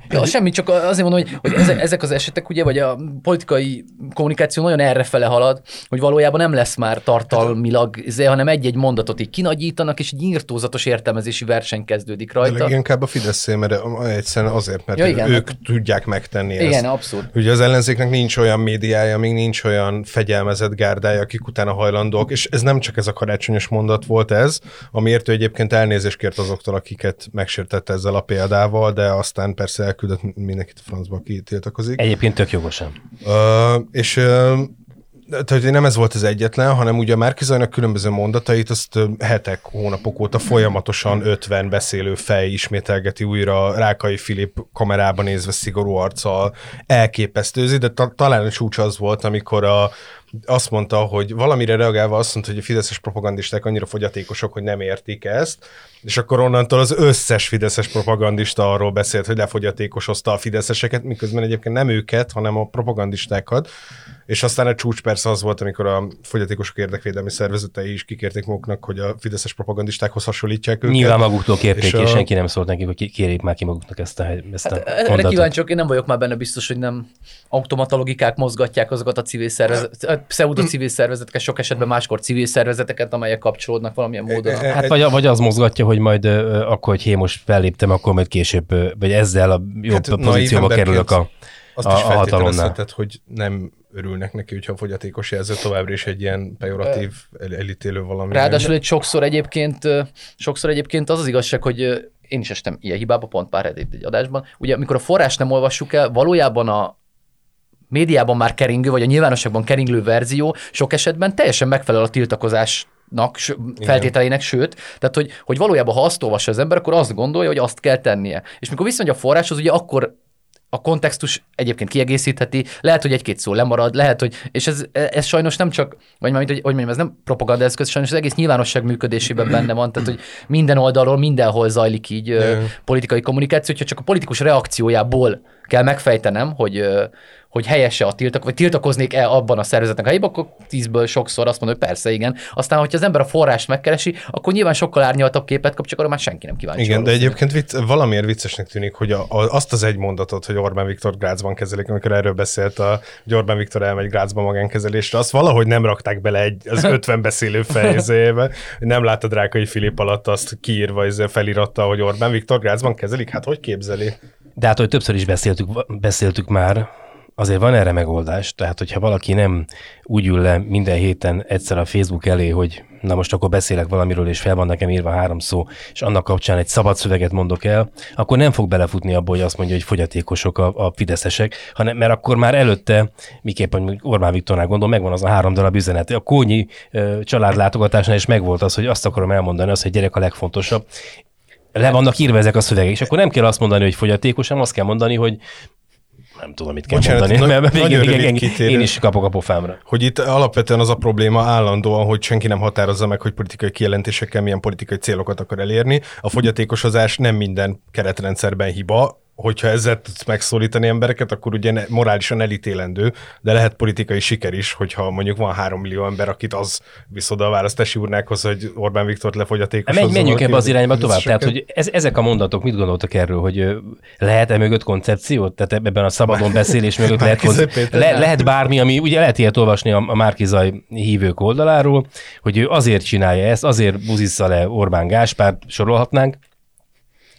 ja, semmi, csak azért mondom, hogy, hogy ezek, ezek az esetek, ugye, vagy a politikai kommunikáció nagyon errefele halad, hogy valójában nem lesz már tartalmilag, izé, hanem egy-egy mondatot így kinagyítanak, és egy írtózatos értelmezési verseny kezdődik rajta. De inkább a Fidesz mert egyszerűen azért, mert ja, igen, ők hát, tudják megtenni igen, ezt. Igen, abszolút. Ugye az ellenzéknek nincs olyan médiája, még nincs olyan fegyelmezett gárdája, akik utána hajlandók, és ez nem csak ez a karácsonyos mondat volt ez, amiért ő egyébként elnézést kért azoktól, akiket megsértette ezzel a példával, de aztán persze elküldött mindenkit a francba, aki tiltakozik. Egyébként tök jogosan. Uh, és uh, tehát nem ez volt az egyetlen, hanem ugye a Márkizajnak különböző mondatait azt hetek, hónapok óta folyamatosan 50 beszélő fej ismételgeti újra Rákai Filip kamerában nézve szigorú arccal elképesztőzi, de ta- talán a csúcs az volt, amikor a azt mondta, hogy valamire reagálva azt mondta, hogy a fideszes propagandisták annyira fogyatékosok, hogy nem értik ezt, és akkor onnantól az összes fideszes propagandista arról beszélt, hogy lefogyatékosozta a fideszeseket, miközben egyébként nem őket, hanem a propagandistákat, és aztán a csúcs persze az volt, amikor a fogyatékosok érdekvédelmi szervezetei is kikérték maguknak, hogy a fideszes propagandistákhoz hasonlítják őket. Nyilván maguktól kérték, és, és a... senki nem szólt neki, hogy kérjék már ki maguknak ezt a, ezt a hát, Erre kíváncsiak, én nem vagyok már benne biztos, hogy nem automata logikák mozgatják azokat a civil szervezeteket, pseudo civil szervezeteket, sok esetben máskor civil szervezeteket, amelyek kapcsolódnak valamilyen módon. E, e, hát vagy, vagy az mozgatja, hogy majd akkor, hogy hé, most felléptem, akkor majd később, vagy ezzel a jobb hát, pozícióba kerülök a, azt a, is a hatalomnál. hogy nem örülnek neki, hogyha a fogyatékos jelző továbbra is egy ilyen pejoratív, el, elítélő valami. Ráadásul egy sokszor egyébként, sokszor egyébként az az igazság, hogy én is estem ilyen hibába, pont pár egy adásban. Ugye, amikor a forrás nem olvassuk el, valójában a médiában már keringő, vagy a nyilvánosságban keringő verzió sok esetben teljesen megfelel a tiltakozás feltételének, sőt, tehát hogy, hogy valójában ha azt olvassa az ember, akkor azt gondolja, hogy azt kell tennie. És mikor viszont a forráshoz, ugye akkor a kontextus egyébként kiegészítheti, lehet, hogy egy-két szó lemarad, lehet, hogy, és ez, ez sajnos nem csak, vagy majd, hogy, hogy mondjam, ez nem propaganda eszköz, sajnos az egész nyilvánosság működésében benne van, tehát, hogy minden oldalról mindenhol zajlik így yeah. politikai kommunikáció, hogyha csak a politikus reakciójából kell megfejtenem, hogy, hogy helyese a tiltak, vagy tiltakoznék-e abban a szervezetnek a helyében, akkor tízből sokszor azt mondom, hogy persze, igen. Aztán, hogyha az ember a forrást megkeresi, akkor nyilván sokkal árnyaltabb képet kap, csak arra már senki nem kíváncsi. Igen, de egyébként vicc, valamiért viccesnek tűnik, hogy a, a, azt az egy mondatot, hogy Orbán Viktor Grácsban kezelik, amikor erről beszélt, a, hogy Orbán Viktor elmegy Grácsba magánkezelésre, azt valahogy nem rakták bele egy, az <laughs> 50 beszélő fejezébe, nem láttad Rákai Filip alatt azt kiírva, feliratta, hogy Orbán Viktor Grácsban kezelik, hát hogy képzeli? De hát, hogy többször is beszéltük, beszéltük már, azért van erre megoldás, tehát hogyha valaki nem úgy ül le minden héten egyszer a Facebook elé, hogy na most akkor beszélek valamiről, és fel van nekem írva három szó, és annak kapcsán egy szabad szöveget mondok el, akkor nem fog belefutni abba, hogy azt mondja, hogy fogyatékosok a, a fideszesek, hanem mert akkor már előtte, miképp Orbán Viktornál gondol, megvan az a három darab üzenet. A Kónyi családlátogatásnál is megvolt az, hogy azt akarom elmondani, az, hogy gyerek a legfontosabb, le vannak írva ezek a szövegek, és akkor nem kell azt mondani, hogy fogyatékos, hanem azt kell mondani, hogy nem tudom, mit kell Bocsánat, mondani, na, mert végén, végén, végén én is kapok a pofámra. Hogy itt alapvetően az a probléma állandóan, hogy senki nem határozza meg, hogy politikai kijelentésekkel milyen politikai célokat akar elérni. A fogyatékosozás nem minden keretrendszerben hiba, hogyha ezzel tudsz megszólítani embereket, akkor ugye ne, morálisan elítélendő, de lehet politikai siker is, hogyha mondjuk van három millió ember, akit az visz oda a választási urnákhoz, hogy Orbán Viktort lefogyatékos. Menj, menjünk ebbe az irányba tovább. Tehát, hogy ez, ezek a mondatok, mit gondoltak erről, hogy lehet-e mögött koncepciót? Tehát ebben a szabadon beszélés mögött lehet, konce- le, lehet bármi, ami ugye lehet ilyet olvasni a, a Márkizaj hívők oldaláról, hogy ő azért csinálja ezt, azért buzissza le Orbán Gáspár, sorolhatnánk,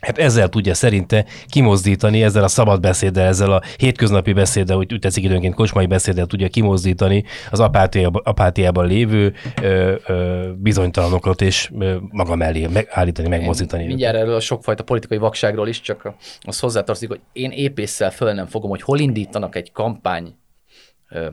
Hát ezzel tudja szerinte kimozdítani, ezzel a szabad beszéddel, ezzel a hétköznapi beszéddel, úgy, úgy tetszik időnként kocsmai beszéddel tudja kimozdítani az apátiában, apátiában lévő ö, ö, bizonytalanokat, és ö, maga mellé állítani, megmozdítani. Én mindjárt erről a sokfajta politikai vakságról is, csak az hozzátartozik, hogy én épésszel föl nem fogom, hogy hol indítanak egy kampány ö,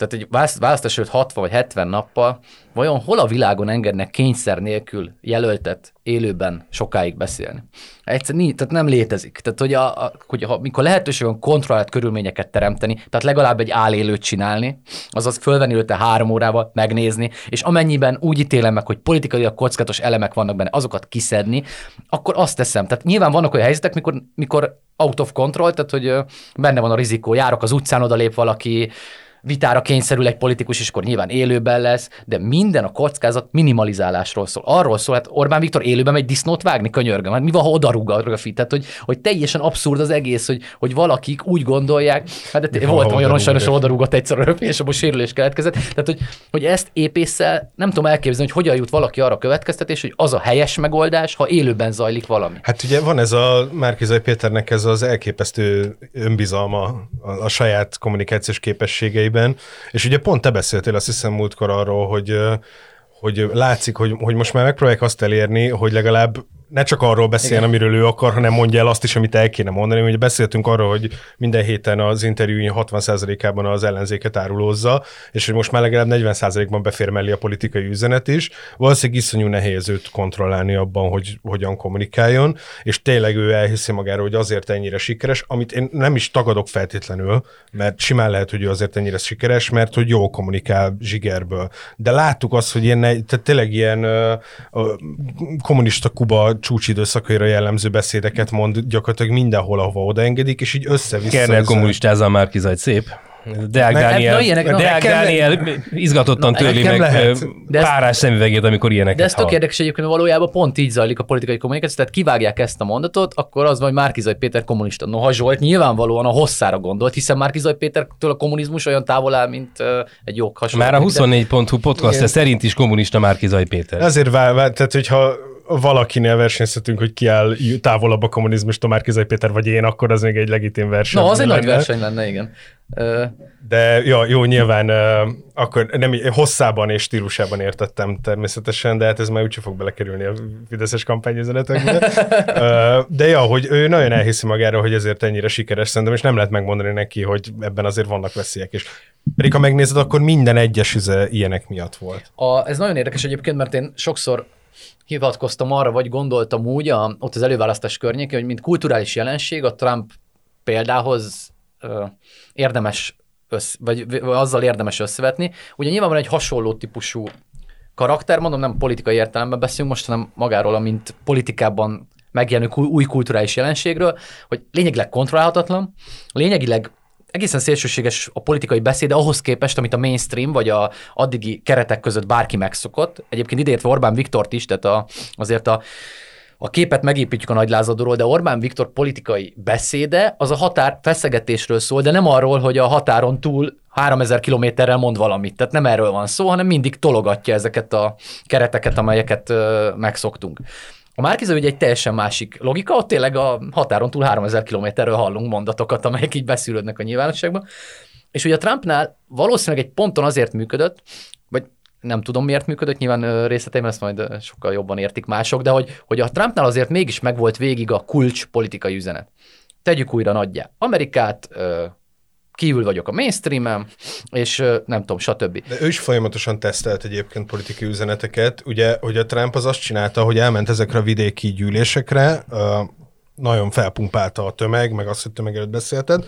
tehát egy választás előtt 60 vagy 70 nappal, vajon hol a világon engednek kényszer nélkül jelöltet élőben sokáig beszélni? Egyszer nincs, tehát nem létezik. Tehát, hogy, a, a, hogy ha, mikor lehetőség van kontrollált körülményeket teremteni, tehát legalább egy állélőt csinálni, azaz fölvenni előtte három órával, megnézni, és amennyiben úgy ítélem meg, hogy politikai a kockázatos elemek vannak benne, azokat kiszedni, akkor azt teszem. Tehát nyilván vannak olyan helyzetek, mikor, mikor out of control, tehát hogy benne van a rizikó, járok az utcán, odalép valaki, vitára kényszerül egy politikus, és akkor nyilván élőben lesz, de minden a kockázat minimalizálásról szól. Arról szól, hát Orbán Viktor élőben egy disznót vágni, könyörgöm. Hát mi van, ha odarúg a röfi? Tehát, hogy, hogy teljesen abszurd az egész, hogy, hogy valakik úgy gondolják, hát de volt olyan sajnos, hogy odarúgott egyszer a röfi, és abból sérülés keletkezett. Tehát, hogy, hogy ezt épésszel nem tudom elképzelni, hogy hogyan jut valaki arra a következtetés, hogy az a helyes megoldás, ha élőben zajlik valami. Hát ugye van ez a Márkizai Péternek ez az elképesztő önbizalma a, a saját kommunikációs képességei éveiben, és ugye pont te beszéltél azt hiszem múltkor arról, hogy hogy látszik, hogy, hogy most már megpróbálják azt elérni, hogy legalább ne csak arról beszéljen, Igen. amiről ő akar, hanem mondja el azt is, amit el kéne mondani. Ugye beszéltünk arról, hogy minden héten az interjúi 60%-ában az ellenzéket árulózza, és hogy most már legalább 40%-ban befér mellé a politikai üzenet is. Valószínűleg iszonyú nehéz őt kontrollálni abban, hogy hogyan kommunikáljon, és tényleg ő elhiszi magáról, hogy azért ennyire sikeres, amit én nem is tagadok feltétlenül, mert simán lehet, hogy ő azért ennyire sikeres, mert hogy jó kommunikál zsigerből. De láttuk azt, hogy ilyen, tehát tényleg ilyen uh, uh, kommunista Kuba csúcsidőszakaira jellemző beszédeket mond gyakorlatilag mindenhol, ahova odaengedik, és így össze-vissza. Kernel kommunistázza már Kizajt szép. Deák Dániel, na, ilyenek, Deák Dániel izgatottan törli meg lehet. párás szemüvegét, amikor ilyenek. De ez tök érdekes egyébként, mert valójában pont így zajlik a politikai kommunikáció, tehát kivágják ezt a mondatot, akkor az van, hogy Márkizaj Péter kommunista. Noha Zsolt nyilvánvalóan a hosszára gondolt, hiszen Márkizaj Pétertől a kommunizmus olyan távol áll, mint uh, egy jó hasonló. Már a 24.hu podcast szerint is kommunista Márkizaj Péter. Ezért vál, tehát hogyha valakinél versenyezhetünk, hogy ki áll távolabb a kommunizmus, Márkizai Péter vagy én, akkor az még egy legitim verseny. Na, az egy nagy verseny lenne, igen. De ja, jó, nyilván akkor nem hosszában és stílusában értettem természetesen, de hát ez már úgyse fog belekerülni a Fideszes kampányüzenetekbe. de ja, hogy ő nagyon elhiszi magára, hogy ezért ennyire sikeres szerintem, és nem lehet megmondani neki, hogy ebben azért vannak veszélyek is. Pedig ha megnézed, akkor minden egyes üze ilyenek miatt volt. A, ez nagyon érdekes egyébként, mert én sokszor hivatkoztam arra, vagy gondoltam úgy a, ott az előválasztás környékén, hogy mint kulturális jelenség a Trump példához ö, érdemes össz, vagy, vagy azzal érdemes összevetni. Ugye nyilván van egy hasonló típusú karakter, mondom, nem politikai értelemben beszélünk most, hanem magáról, mint politikában megjelenő új kulturális jelenségről, hogy lényegileg kontrollálhatatlan, lényegileg egészen szélsőséges a politikai beszéde ahhoz képest, amit a mainstream vagy a addigi keretek között bárki megszokott. Egyébként ideértve Orbán Viktort is, tehát a, azért a a képet megépítjük a nagylázadóról, de Orbán Viktor politikai beszéde az a határ feszegetésről szól, de nem arról, hogy a határon túl 3000 kilométerrel mond valamit. Tehát nem erről van szó, hanem mindig tologatja ezeket a kereteket, amelyeket megszoktunk. A Márkizai ugye egy teljesen másik logika, ott tényleg a határon túl 3000 kilométerről hallunk mondatokat, amelyek így beszűrődnek a nyilvánosságban. És ugye a Trumpnál valószínűleg egy ponton azért működött, vagy nem tudom miért működött, nyilván részleteim ezt majd sokkal jobban értik mások, de hogy, hogy a Trumpnál azért mégis megvolt végig a kulcs politikai üzenet. Tegyük újra nagyjá. Amerikát, kívül vagyok a mainstream és nem tudom, stb. De ő is folyamatosan tesztelt egyébként politikai üzeneteket. Ugye, hogy a Trump az azt csinálta, hogy elment ezekre a vidéki gyűlésekre, nagyon felpumpálta a tömeg, meg azt, hogy tömeg előtt beszélted,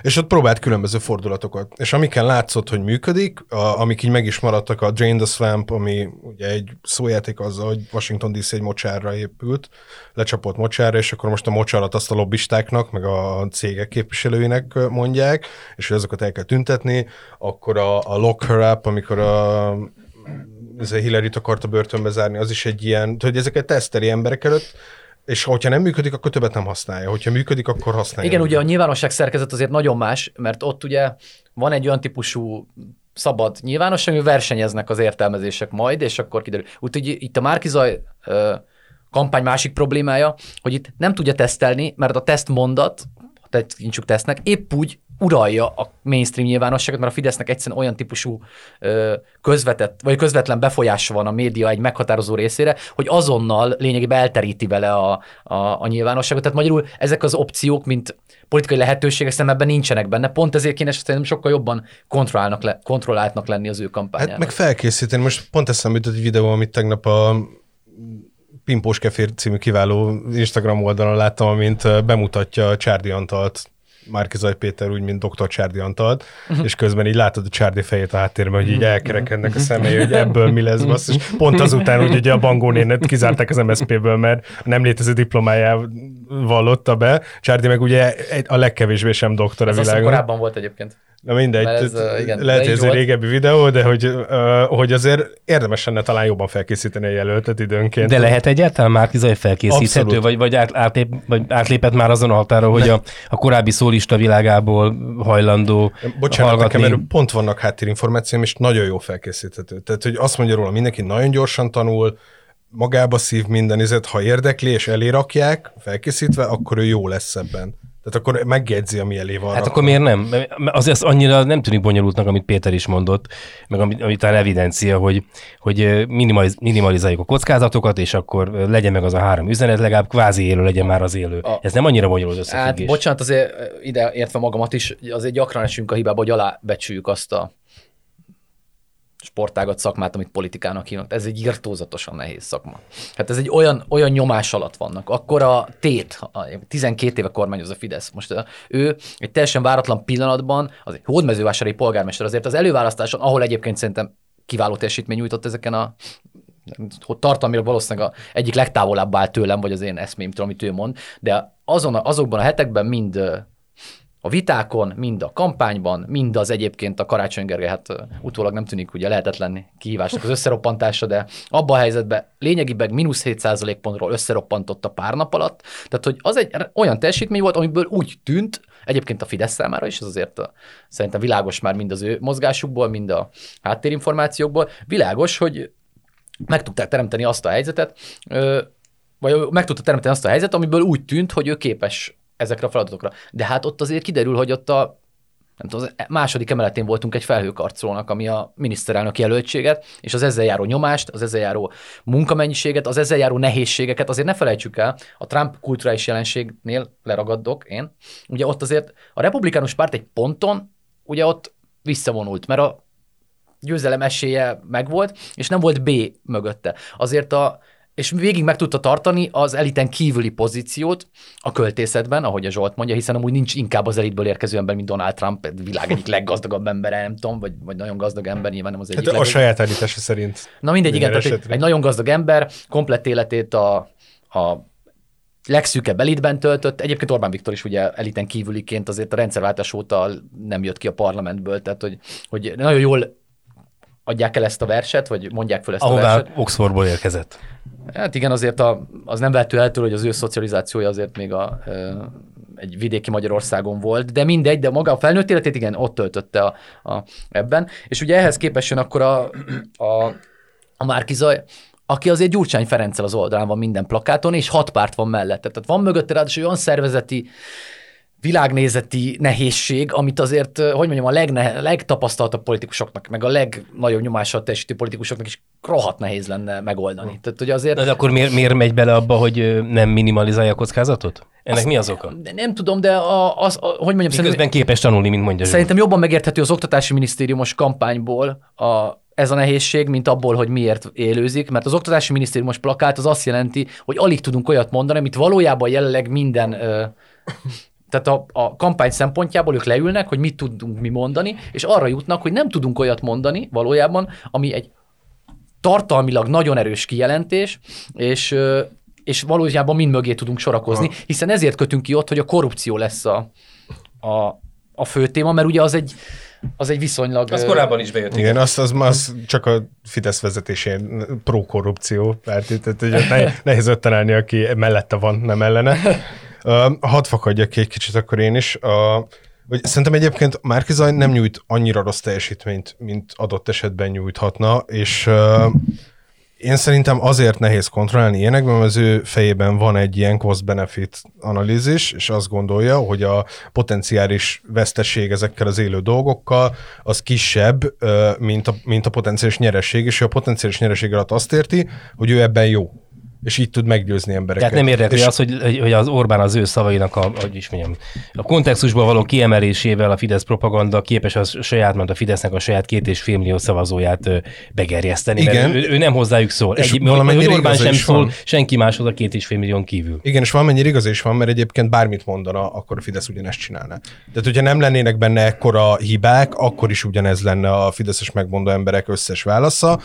és ott próbált különböző fordulatokat. És amiken látszott, hogy működik, a, amik így meg is maradtak, a Drain the Swamp, ami ugye egy szójáték azzal, hogy Washington DC egy mocsárra épült, lecsapott mocsárra, és akkor most a mocsárat azt a lobbistáknak, meg a cégek képviselőinek mondják, és hogy azokat el kell tüntetni, akkor a, a Lock Her Up, amikor a ez a Hillary-t akarta börtönbe zárni, az is egy ilyen, hogy ezeket teszteli emberek előtt, és hogyha nem működik, akkor többet nem használja. Hogyha működik, akkor használja. Igen, ugye a nyilvánosság szerkezet azért nagyon más, mert ott ugye van egy olyan típusú szabad nyilvánosság, hogy versenyeznek az értelmezések majd, és akkor kiderül. Úgyhogy itt a Márkizaj kampány másik problémája, hogy itt nem tudja tesztelni, mert a teszt mondat, tekintsük tesznek, épp úgy uralja a mainstream nyilvánosságot, mert a Fidesznek egyszerűen olyan típusú ö, közvetett, vagy közvetlen befolyása van a média egy meghatározó részére, hogy azonnal lényegében elteríti vele a, a, a nyilvánosságot. Tehát magyarul ezek az opciók, mint politikai lehetőségek szerintem ebben nincsenek benne. Pont ezért kéne szerintem sokkal jobban kontrollálnak le, kontrolláltnak lenni az ő kampányának. Hát meg felkészíteni. Most pont eszembe jutott egy videó, amit tegnap a Pimpós Kefér című kiváló Instagram oldalon láttam, amint bemutatja Csárdi Antalt Márkizaj Péter úgy, mint dr. Csárdi Antalt, uh-huh. és közben így látod a Csárdi fejét a háttérben, hogy így elkerekednek a szemei, hogy ebből mi lesz, basz, és pont azután, hogy ugye a Bangónénet kizárták az MSZP-ből, mert nem létező diplomájával vallotta be, Csárdi meg ugye a legkevésbé sem doktor a világon. Ez korábban volt egyébként. Na mindegy, ez, uh, igen, lehet, hogy ez egy régebbi videó, de hogy, uh, hogy azért érdemes lenne talán jobban felkészíteni a jelöltet időnként. De lehet egyáltalán már Zaj felkészíthető, Abszolút. vagy, vagy, átlép, vagy átlépett már azon a határa, hogy a, a korábbi szólista világából hajlandó Bocsánat, hallgatni. nekem pont vannak háttérinformációim, és nagyon jó felkészíthető. Tehát, hogy azt mondja róla, mindenki nagyon gyorsan tanul, magába szív minden izet, ha érdekli és elérakják felkészítve, akkor ő jó lesz ebben. Tehát akkor megjegyzi, ami elé van. Hát akkor miért nem? Azért annyira nem tűnik bonyolultnak, amit Péter is mondott, meg amit, amit talán evidencia, hogy, hogy minimaliz, minimalizáljuk a kockázatokat, és akkor legyen meg az a három üzenet, legalább kvázi élő legyen már az élő. A, Ez nem annyira bonyolult összefüggés. Hát bocsánat, azért ide értve magamat is, azért gyakran esünk a hibába, hogy alábecsüljük azt a sportágat szakmát, amit politikának hívnak. Ez egy írtózatosan nehéz szakma. Hát ez egy olyan, olyan nyomás alatt vannak. Akkor a tét, 12 éve kormányoz a Fidesz. Most ő egy teljesen váratlan pillanatban, az egy hódmezővásári polgármester azért az előválasztáson, ahol egyébként szerintem kiváló teljesítmény nyújtott ezeken a hogy tartalmilag valószínűleg a egyik legtávolabb áll tőlem, vagy az én eszmémtől, amit ő mond, de azon, azokban a hetekben mind a vitákon, mind a kampányban, mind az egyébként a Karácsony Gergely, hát utólag nem tűnik ugye lehetetlen kihívásnak az összeroppantása, de abban a helyzetben lényegileg mínusz 7% pontról összeroppantott a pár nap alatt. Tehát, hogy az egy olyan teljesítmény volt, amiből úgy tűnt, egyébként a Fidesz számára is, ez azért a, szerintem világos már mind az ő mozgásukból, mind a háttérinformációkból, világos, hogy meg tudták teremteni azt a helyzetet, vagy meg tudta teremteni azt a helyzetet, amiből úgy tűnt, hogy ő képes ezekre a feladatokra. De hát ott azért kiderül, hogy ott a nem tudom, az második emeletén voltunk egy felhőkarcolónak, ami a miniszterelnök jelöltséget, és az ezzel járó nyomást, az ezzel járó munkamennyiséget, az ezzel járó nehézségeket, azért ne felejtsük el, a Trump kulturális jelenségnél leragadok én, ugye ott azért a republikánus párt egy ponton, ugye ott visszavonult, mert a győzelem esélye megvolt, és nem volt B mögötte. Azért a és végig meg tudta tartani az eliten kívüli pozíciót a költészetben, ahogy a Zsolt mondja, hiszen amúgy nincs inkább az elitből érkező ember, mint Donald Trump, világ egyik leggazdagabb ember, nem tudom, vagy, vagy nagyon gazdag ember, nyilván nem az egyik. Hát a saját állítása szerint. Na mindegy, igen, tehát egy, egy, nagyon gazdag ember, komplett életét a, a legszűkebb elitben töltött. Egyébként Orbán Viktor is ugye eliten kívüliként azért a rendszerváltás óta nem jött ki a parlamentből, tehát hogy, hogy nagyon jól adják el ezt a verset, vagy mondják föl ezt Ahová a verset. Oxfordból érkezett. Hát igen, azért a, az nem vehető el hogy az ő szocializációja azért még a, egy vidéki Magyarországon volt, de mindegy, de maga a felnőtt életét igen, ott töltötte a, a, ebben. És ugye ehhez képest jön akkor a, a, a Márkizaj, aki azért Gyurcsány Ferenccel az oldalán van minden plakáton, és hat párt van mellette. Tehát van mögötte ráadásul olyan szervezeti világnézeti nehézség, amit azért, hogy mondjam, a legne, legtapasztaltabb politikusoknak, meg a legnagyobb nyomással teljesítő politikusoknak is rohadt nehéz lenne megoldani. Tehát, hogy azért... De akkor miért, miért megy bele abba, hogy nem minimalizálja a kockázatot? Ennek Azt, mi az oka? De nem tudom, de a, az, a, hogy mondjam... Miközben képes tanulni, mint mondja. Szerintem jobban megérthető az Oktatási Minisztériumos kampányból a, ez a nehézség, mint abból, hogy miért élőzik, mert az Oktatási Minisztériumos plakát az azt jelenti, hogy alig tudunk olyat mondani, amit valójában jelenleg minden ö, tehát a, a kampány szempontjából ők leülnek, hogy mit tudunk mi mondani, és arra jutnak, hogy nem tudunk olyat mondani valójában, ami egy tartalmilag nagyon erős kijelentés, és, és valójában mind mögé tudunk sorakozni, hiszen ezért kötünk ki ott, hogy a korrupció lesz a, a, a fő téma, mert ugye az egy, az egy viszonylag... Az korábban is bejött. Igen, az, az, az csak a Fidesz vezetésén pro-korrupció párt, tehát nehéz öt találni, aki mellette van, nem ellene. Hadd fakadjak ki egy kicsit akkor én is. Uh, hogy szerintem egyébként Márkizaj nem nyújt annyira rossz teljesítményt, mint adott esetben nyújthatna, és uh, én szerintem azért nehéz kontrollálni ilyenekben, mert az ő fejében van egy ilyen cost-benefit analízis, és azt gondolja, hogy a potenciális veszteség ezekkel az élő dolgokkal az kisebb, mint a, mint a potenciális nyereség, és a potenciális nyereség alatt azt érti, hogy ő ebben jó és így tud meggyőzni embereket. Tehát nem érdekli és... az, hogy, hogy az Orbán az ő szavainak a, hogy is mondjam, a kontextusban való kiemelésével a Fidesz propaganda képes a saját, mert a Fidesznek a saját két és fél millió szavazóját begerjeszteni. Igen. Mert ő, ő, nem hozzájuk szól. És Egy, hogy Orbán sem szól, van. senki máshoz a két és fél millió kívül. Igen, és valamennyire igaz is van, mert egyébként bármit mondana, akkor a Fidesz ugyanezt csinálna. Tehát, hogyha nem lennének benne ekkora hibák, akkor is ugyanez lenne a Fideszes megmondó emberek összes válasza.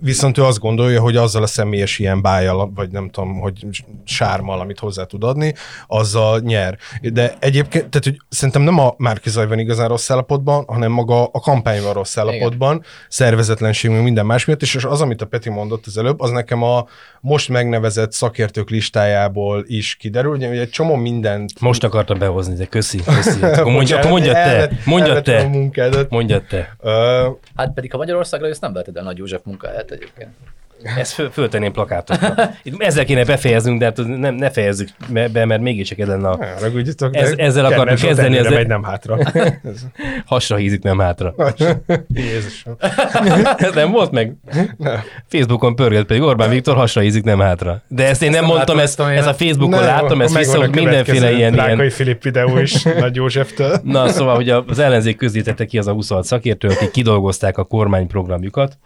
Viszont ő azt gondolja, hogy azzal a személyes ilyen báj szájjal, vagy nem tudom, hogy sármal, amit hozzá tud adni, azzal nyer. De egyébként, tehát hogy szerintem nem a Márkizaj van igazán rossz állapotban, hanem maga a kampány van rossz állapotban, Igen. szervezetlenség, minden más miatt, és az, amit a Peti mondott az előbb, az nekem a most megnevezett szakértők listájából is kiderül, hogy egy csomó mindent... Most akartam behozni, de köszi, köszi. Akkor mondja, akkor mondja te, mondja te, mondja te. Hát pedig a Magyarországra ezt nem veheted el Nagy József munkáját egyébként. <laughs> Ezt föl, föltenném plakátokra. Itt ezzel kéne befejeznünk, de hát nem, ne fejezzük be, mert mégiscsak ez lenne a... Ez, ezzel akartunk kezdeni. Ezzel... Megy nem hátra. <laughs> Hasra hízik, nem hátra. <laughs> Jézusom. nem volt meg? Nem. Facebookon pörgött pedig Orbán Viktor hasra hízik, nem hátra. De ezt én nem mondtam, ezt, ezt a Facebookon nem, láttam, ezt vissza, mindenféle ilyen... Rákai Filip videó is Nagy Józseftől. Na, szóval, hogy az ellenzék közítette ki az a 26 szakértő, akik kidolgozták a kormányprogramjukat,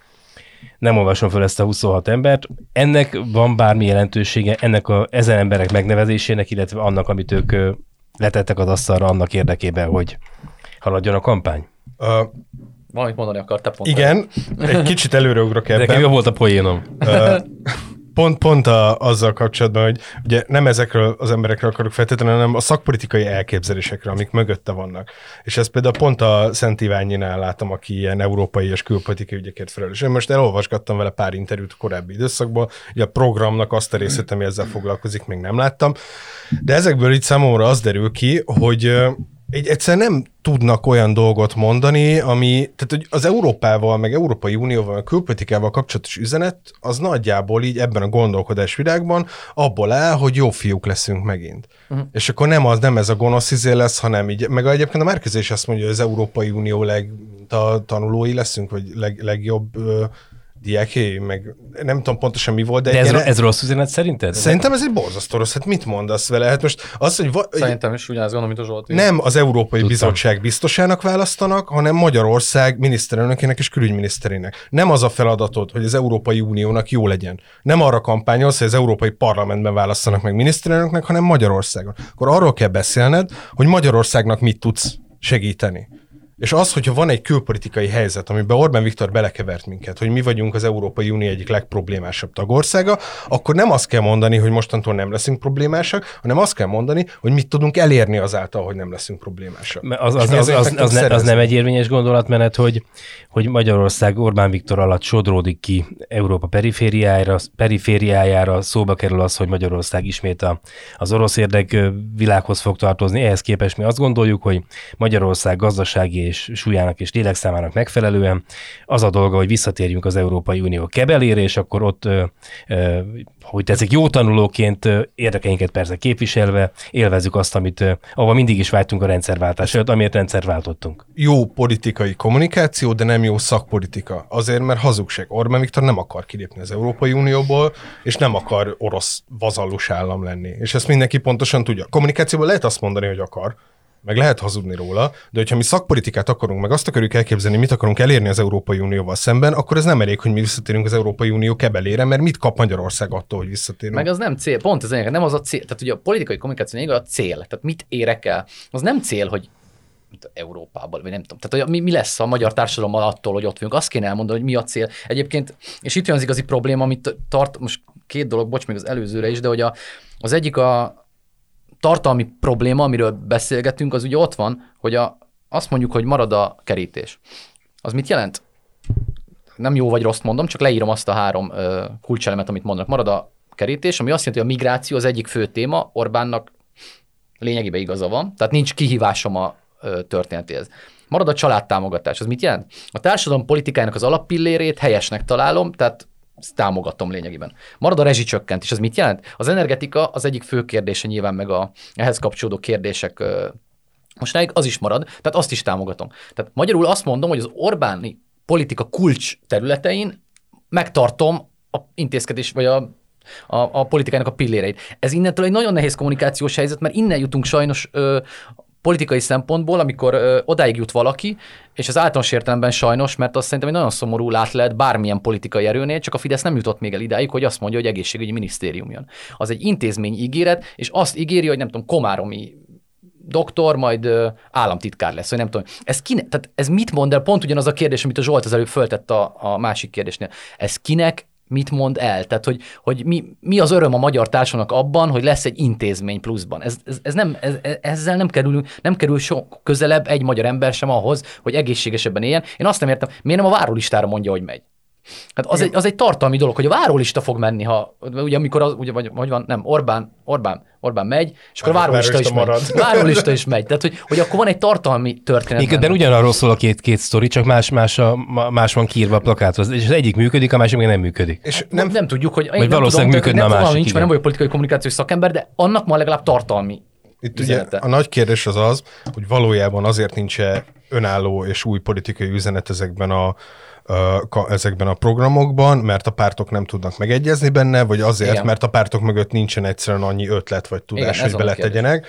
nem olvasom fel ezt a 26 embert. Ennek van bármi jelentősége, ennek a ezen emberek megnevezésének, illetve annak, amit ők letettek az asztalra annak érdekében, hogy haladjon a kampány? Uh, Valamit mondani akartál pont. Igen, egy kicsit előreugrok ebben. Nekem jó volt a poénom. Uh, <laughs> pont, pont a, azzal kapcsolatban, hogy ugye nem ezekről az emberekről akarok feltétlenül, hanem a szakpolitikai elképzelésekre, amik mögötte vannak. És ezt például pont a Szent Iványinál látom, aki ilyen európai és külpolitikai ügyekért felelős. Én most elolvasgattam vele pár interjút korábbi időszakból, ugye a programnak azt a részét, ami ezzel foglalkozik, még nem láttam. De ezekből itt számomra az derül ki, hogy egy, egyszer nem tudnak olyan dolgot mondani, ami, tehát hogy az Európával, meg Európai Unióval, meg külpolitikával kapcsolatos üzenet, az nagyjából így ebben a gondolkodás világban abból áll, hogy jó fiúk leszünk megint. Uh-huh. És akkor nem az, nem ez a gonosz izé lesz, hanem így, meg egyébként a Márkezés azt mondja, hogy az Európai Unió leg, a tanulói leszünk, vagy leg, legjobb diáké, meg nem tudom pontosan mi volt, de... de ez, ilyen, ez rossz üzenet szerinted? Szerintem ez egy borzasztó rossz, hát mit mondasz vele? Hát most az, hogy... Va- Szerintem is ugyanaz gondolom, mint a Zsolti. Nem az Európai Tudtam. Bizottság biztosának választanak, hanem Magyarország miniszterelnökének és külügyminiszterének. Nem az a feladatod, hogy az Európai Uniónak jó legyen. Nem arra kampányolsz, hogy az Európai Parlamentben választanak meg miniszterelnöknek, hanem Magyarországon. Akkor arról kell beszélned, hogy Magyarországnak mit tudsz segíteni. És az, hogyha van egy külpolitikai helyzet, amiben Orbán Viktor belekevert minket, hogy mi vagyunk az Európai Unió egyik legproblémásabb tagországa, akkor nem azt kell mondani, hogy mostantól nem leszünk problémásak, hanem azt kell mondani, hogy mit tudunk elérni azáltal, hogy nem leszünk problémásak. Az, az, az, az, az, ne, az nem egy érvényes gondolatmenet, hogy, hogy Magyarország Orbán Viktor alatt sodródik ki Európa perifériájára, perifériájára, szóba kerül az, hogy Magyarország ismét a, az orosz érdek világhoz fog tartozni. Ehhez képest mi azt gondoljuk, hogy Magyarország gazdasági és súlyának és lélekszámának megfelelően. Az a dolga, hogy visszatérjünk az Európai Unió kebelére, és akkor ott, hogy tetszik, jó tanulóként érdekeinket persze képviselve, élvezzük azt, amit, ahova mindig is vágytunk a rendszerváltás előtt, amiért rendszerváltottunk. Jó politikai kommunikáció, de nem jó szakpolitika. Azért, mert hazugság. Orbán Viktor nem akar kilépni az Európai Unióból, és nem akar orosz vazallus állam lenni. És ezt mindenki pontosan tudja. Kommunikációban lehet azt mondani, hogy akar, meg lehet hazudni róla, de hogyha mi szakpolitikát akarunk, meg azt akarjuk elképzelni, mit akarunk elérni az Európai Unióval szemben, akkor ez nem elég, hogy mi visszatérünk az Európai Unió kebelére, mert mit kap Magyarország attól, hogy visszatérünk? Meg az nem cél, pont ez nem az a cél. Tehát ugye a politikai kommunikáció a cél. Tehát mit érek el? Az nem cél, hogy Európában, vagy nem tudom. Tehát hogy mi, mi lesz a magyar társadalommal attól, hogy ott vagyunk. Azt kéne elmondani, hogy mi a cél. Egyébként, és itt jön az igazi probléma, amit tart, most két dolog, bocs, még az előzőre is, de hogy a, az egyik a, tartalmi probléma, amiről beszélgetünk, az ugye ott van, hogy a, azt mondjuk, hogy marad a kerítés. Az mit jelent? Nem jó vagy rossz mondom, csak leírom azt a három ö, kulcselemet, amit mondanak. Marad a kerítés, ami azt jelenti, hogy a migráció az egyik fő téma, Orbánnak lényegében igaza van, tehát nincs kihívásom a ö, történetéhez. Marad a családtámogatás. Az mit jelent? A társadalom politikájának az alappillérét helyesnek találom, tehát támogatom lényegében. Marad a rezsicsökkentés, ez mit jelent? Az energetika az egyik fő kérdése nyilván, meg a ehhez kapcsolódó kérdések most az is marad, tehát azt is támogatom. Tehát magyarul azt mondom, hogy az Orbáni politika kulcs területein megtartom a intézkedés, vagy a, a, a politikának a pilléreit. Ez innentől egy nagyon nehéz kommunikációs helyzet, mert innen jutunk sajnos ö, politikai szempontból, amikor ö, odáig jut valaki, és az általános értelemben sajnos, mert azt szerintem egy nagyon szomorú lát lehet bármilyen politikai erőnél, csak a Fidesz nem jutott még el idáig, hogy azt mondja, hogy egészségügyi minisztérium jön. Az egy intézmény ígéret, és azt ígéri, hogy nem tudom, komáromi doktor, majd ö, államtitkár lesz, vagy nem tudom. Ez, kine, tehát ez mit mond el? Pont ugyanaz a kérdés, amit a Zsolt az előbb föltett a, a másik kérdésnél. Ez kinek mit mond el? Tehát, hogy, hogy mi, mi az öröm a magyar társadalomnak abban, hogy lesz egy intézmény pluszban. Ez, ez, ez nem, ez, ezzel nem kerül, nem kerül sok közelebb egy magyar ember sem ahhoz, hogy egészségesebben éljen. Én azt nem értem, miért nem a várólistára mondja, hogy megy? Hát az egy, az egy tartalmi dolog, hogy a várólista fog menni, ha ugye amikor az, ugye, vagy, vagy van, nem, Orbán, Orbán, Orbán megy, és akkor a várólista is marad. megy. <laughs> Várólista is megy. Tehát, hogy, hogy akkor van egy tartalmi történet. Miközben ugyanarról szól a két, két sztori, csak más, más, a, más van kiírva a plakáthoz. És az egyik működik, a másik még nem működik. És nem, nem, nem tudjuk, hogy... Vagy valószínűleg tudom, működne nem, a másik. Nincs, mert nem vagyok politikai kommunikációs szakember, de annak ma legalább tartalmi itt ugye a nagy kérdés az az, hogy valójában azért nincs önálló és új politikai üzenet ezekben a ezekben a programokban, mert a pártok nem tudnak megegyezni benne, vagy azért, Igen. mert a pártok mögött nincsen egyszerűen annyi ötlet vagy tudás, Igen, hogy beletegyenek.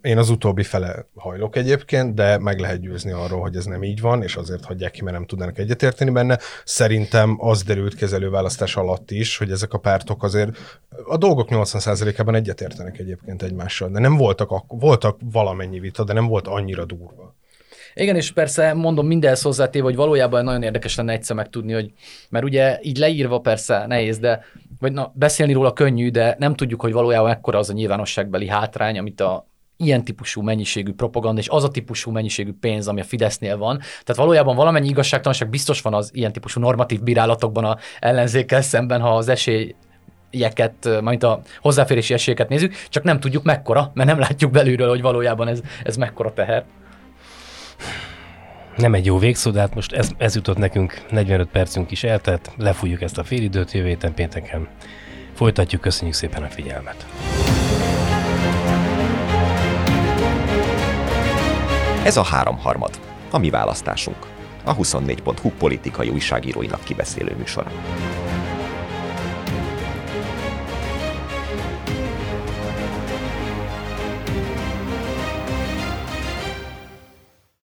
Én az utóbbi fele hajlok egyébként, de meg lehet győzni arról, hogy ez nem így van, és azért hagyják ki, mert nem tudnak egyetérteni benne. Szerintem az derült kezelőválasztás alatt is, hogy ezek a pártok azért a dolgok 80%-ában egyetértenek egyébként egymással, de nem voltak, voltak valamennyi vita, de nem volt annyira durva. Igen, és persze mondom mindenhez hozzátéve, hogy valójában nagyon érdekes lenne egyszer megtudni, hogy mert ugye így leírva persze nehéz, de vagy na, beszélni róla könnyű, de nem tudjuk, hogy valójában ekkora az a nyilvánosságbeli hátrány, amit a ilyen típusú mennyiségű propaganda és az a típusú mennyiségű pénz, ami a Fidesznél van. Tehát valójában valamennyi igazságtalanság biztos van az ilyen típusú normatív bírálatokban a ellenzékkel szemben, ha az esély ilyeket, majd a hozzáférési esélyeket nézzük, csak nem tudjuk mekkora, mert nem látjuk belülről, hogy valójában ez, ez mekkora teher. Nem egy jó végszó, de hát most ez, ez jutott nekünk, 45 percünk is eltelt, lefújjuk ezt a félidőt jövő héten pénteken. Folytatjuk, köszönjük szépen a figyelmet! Ez a háromharmad, a mi választásunk, a 24.hu politikai újságíróinak kibeszélő műsora.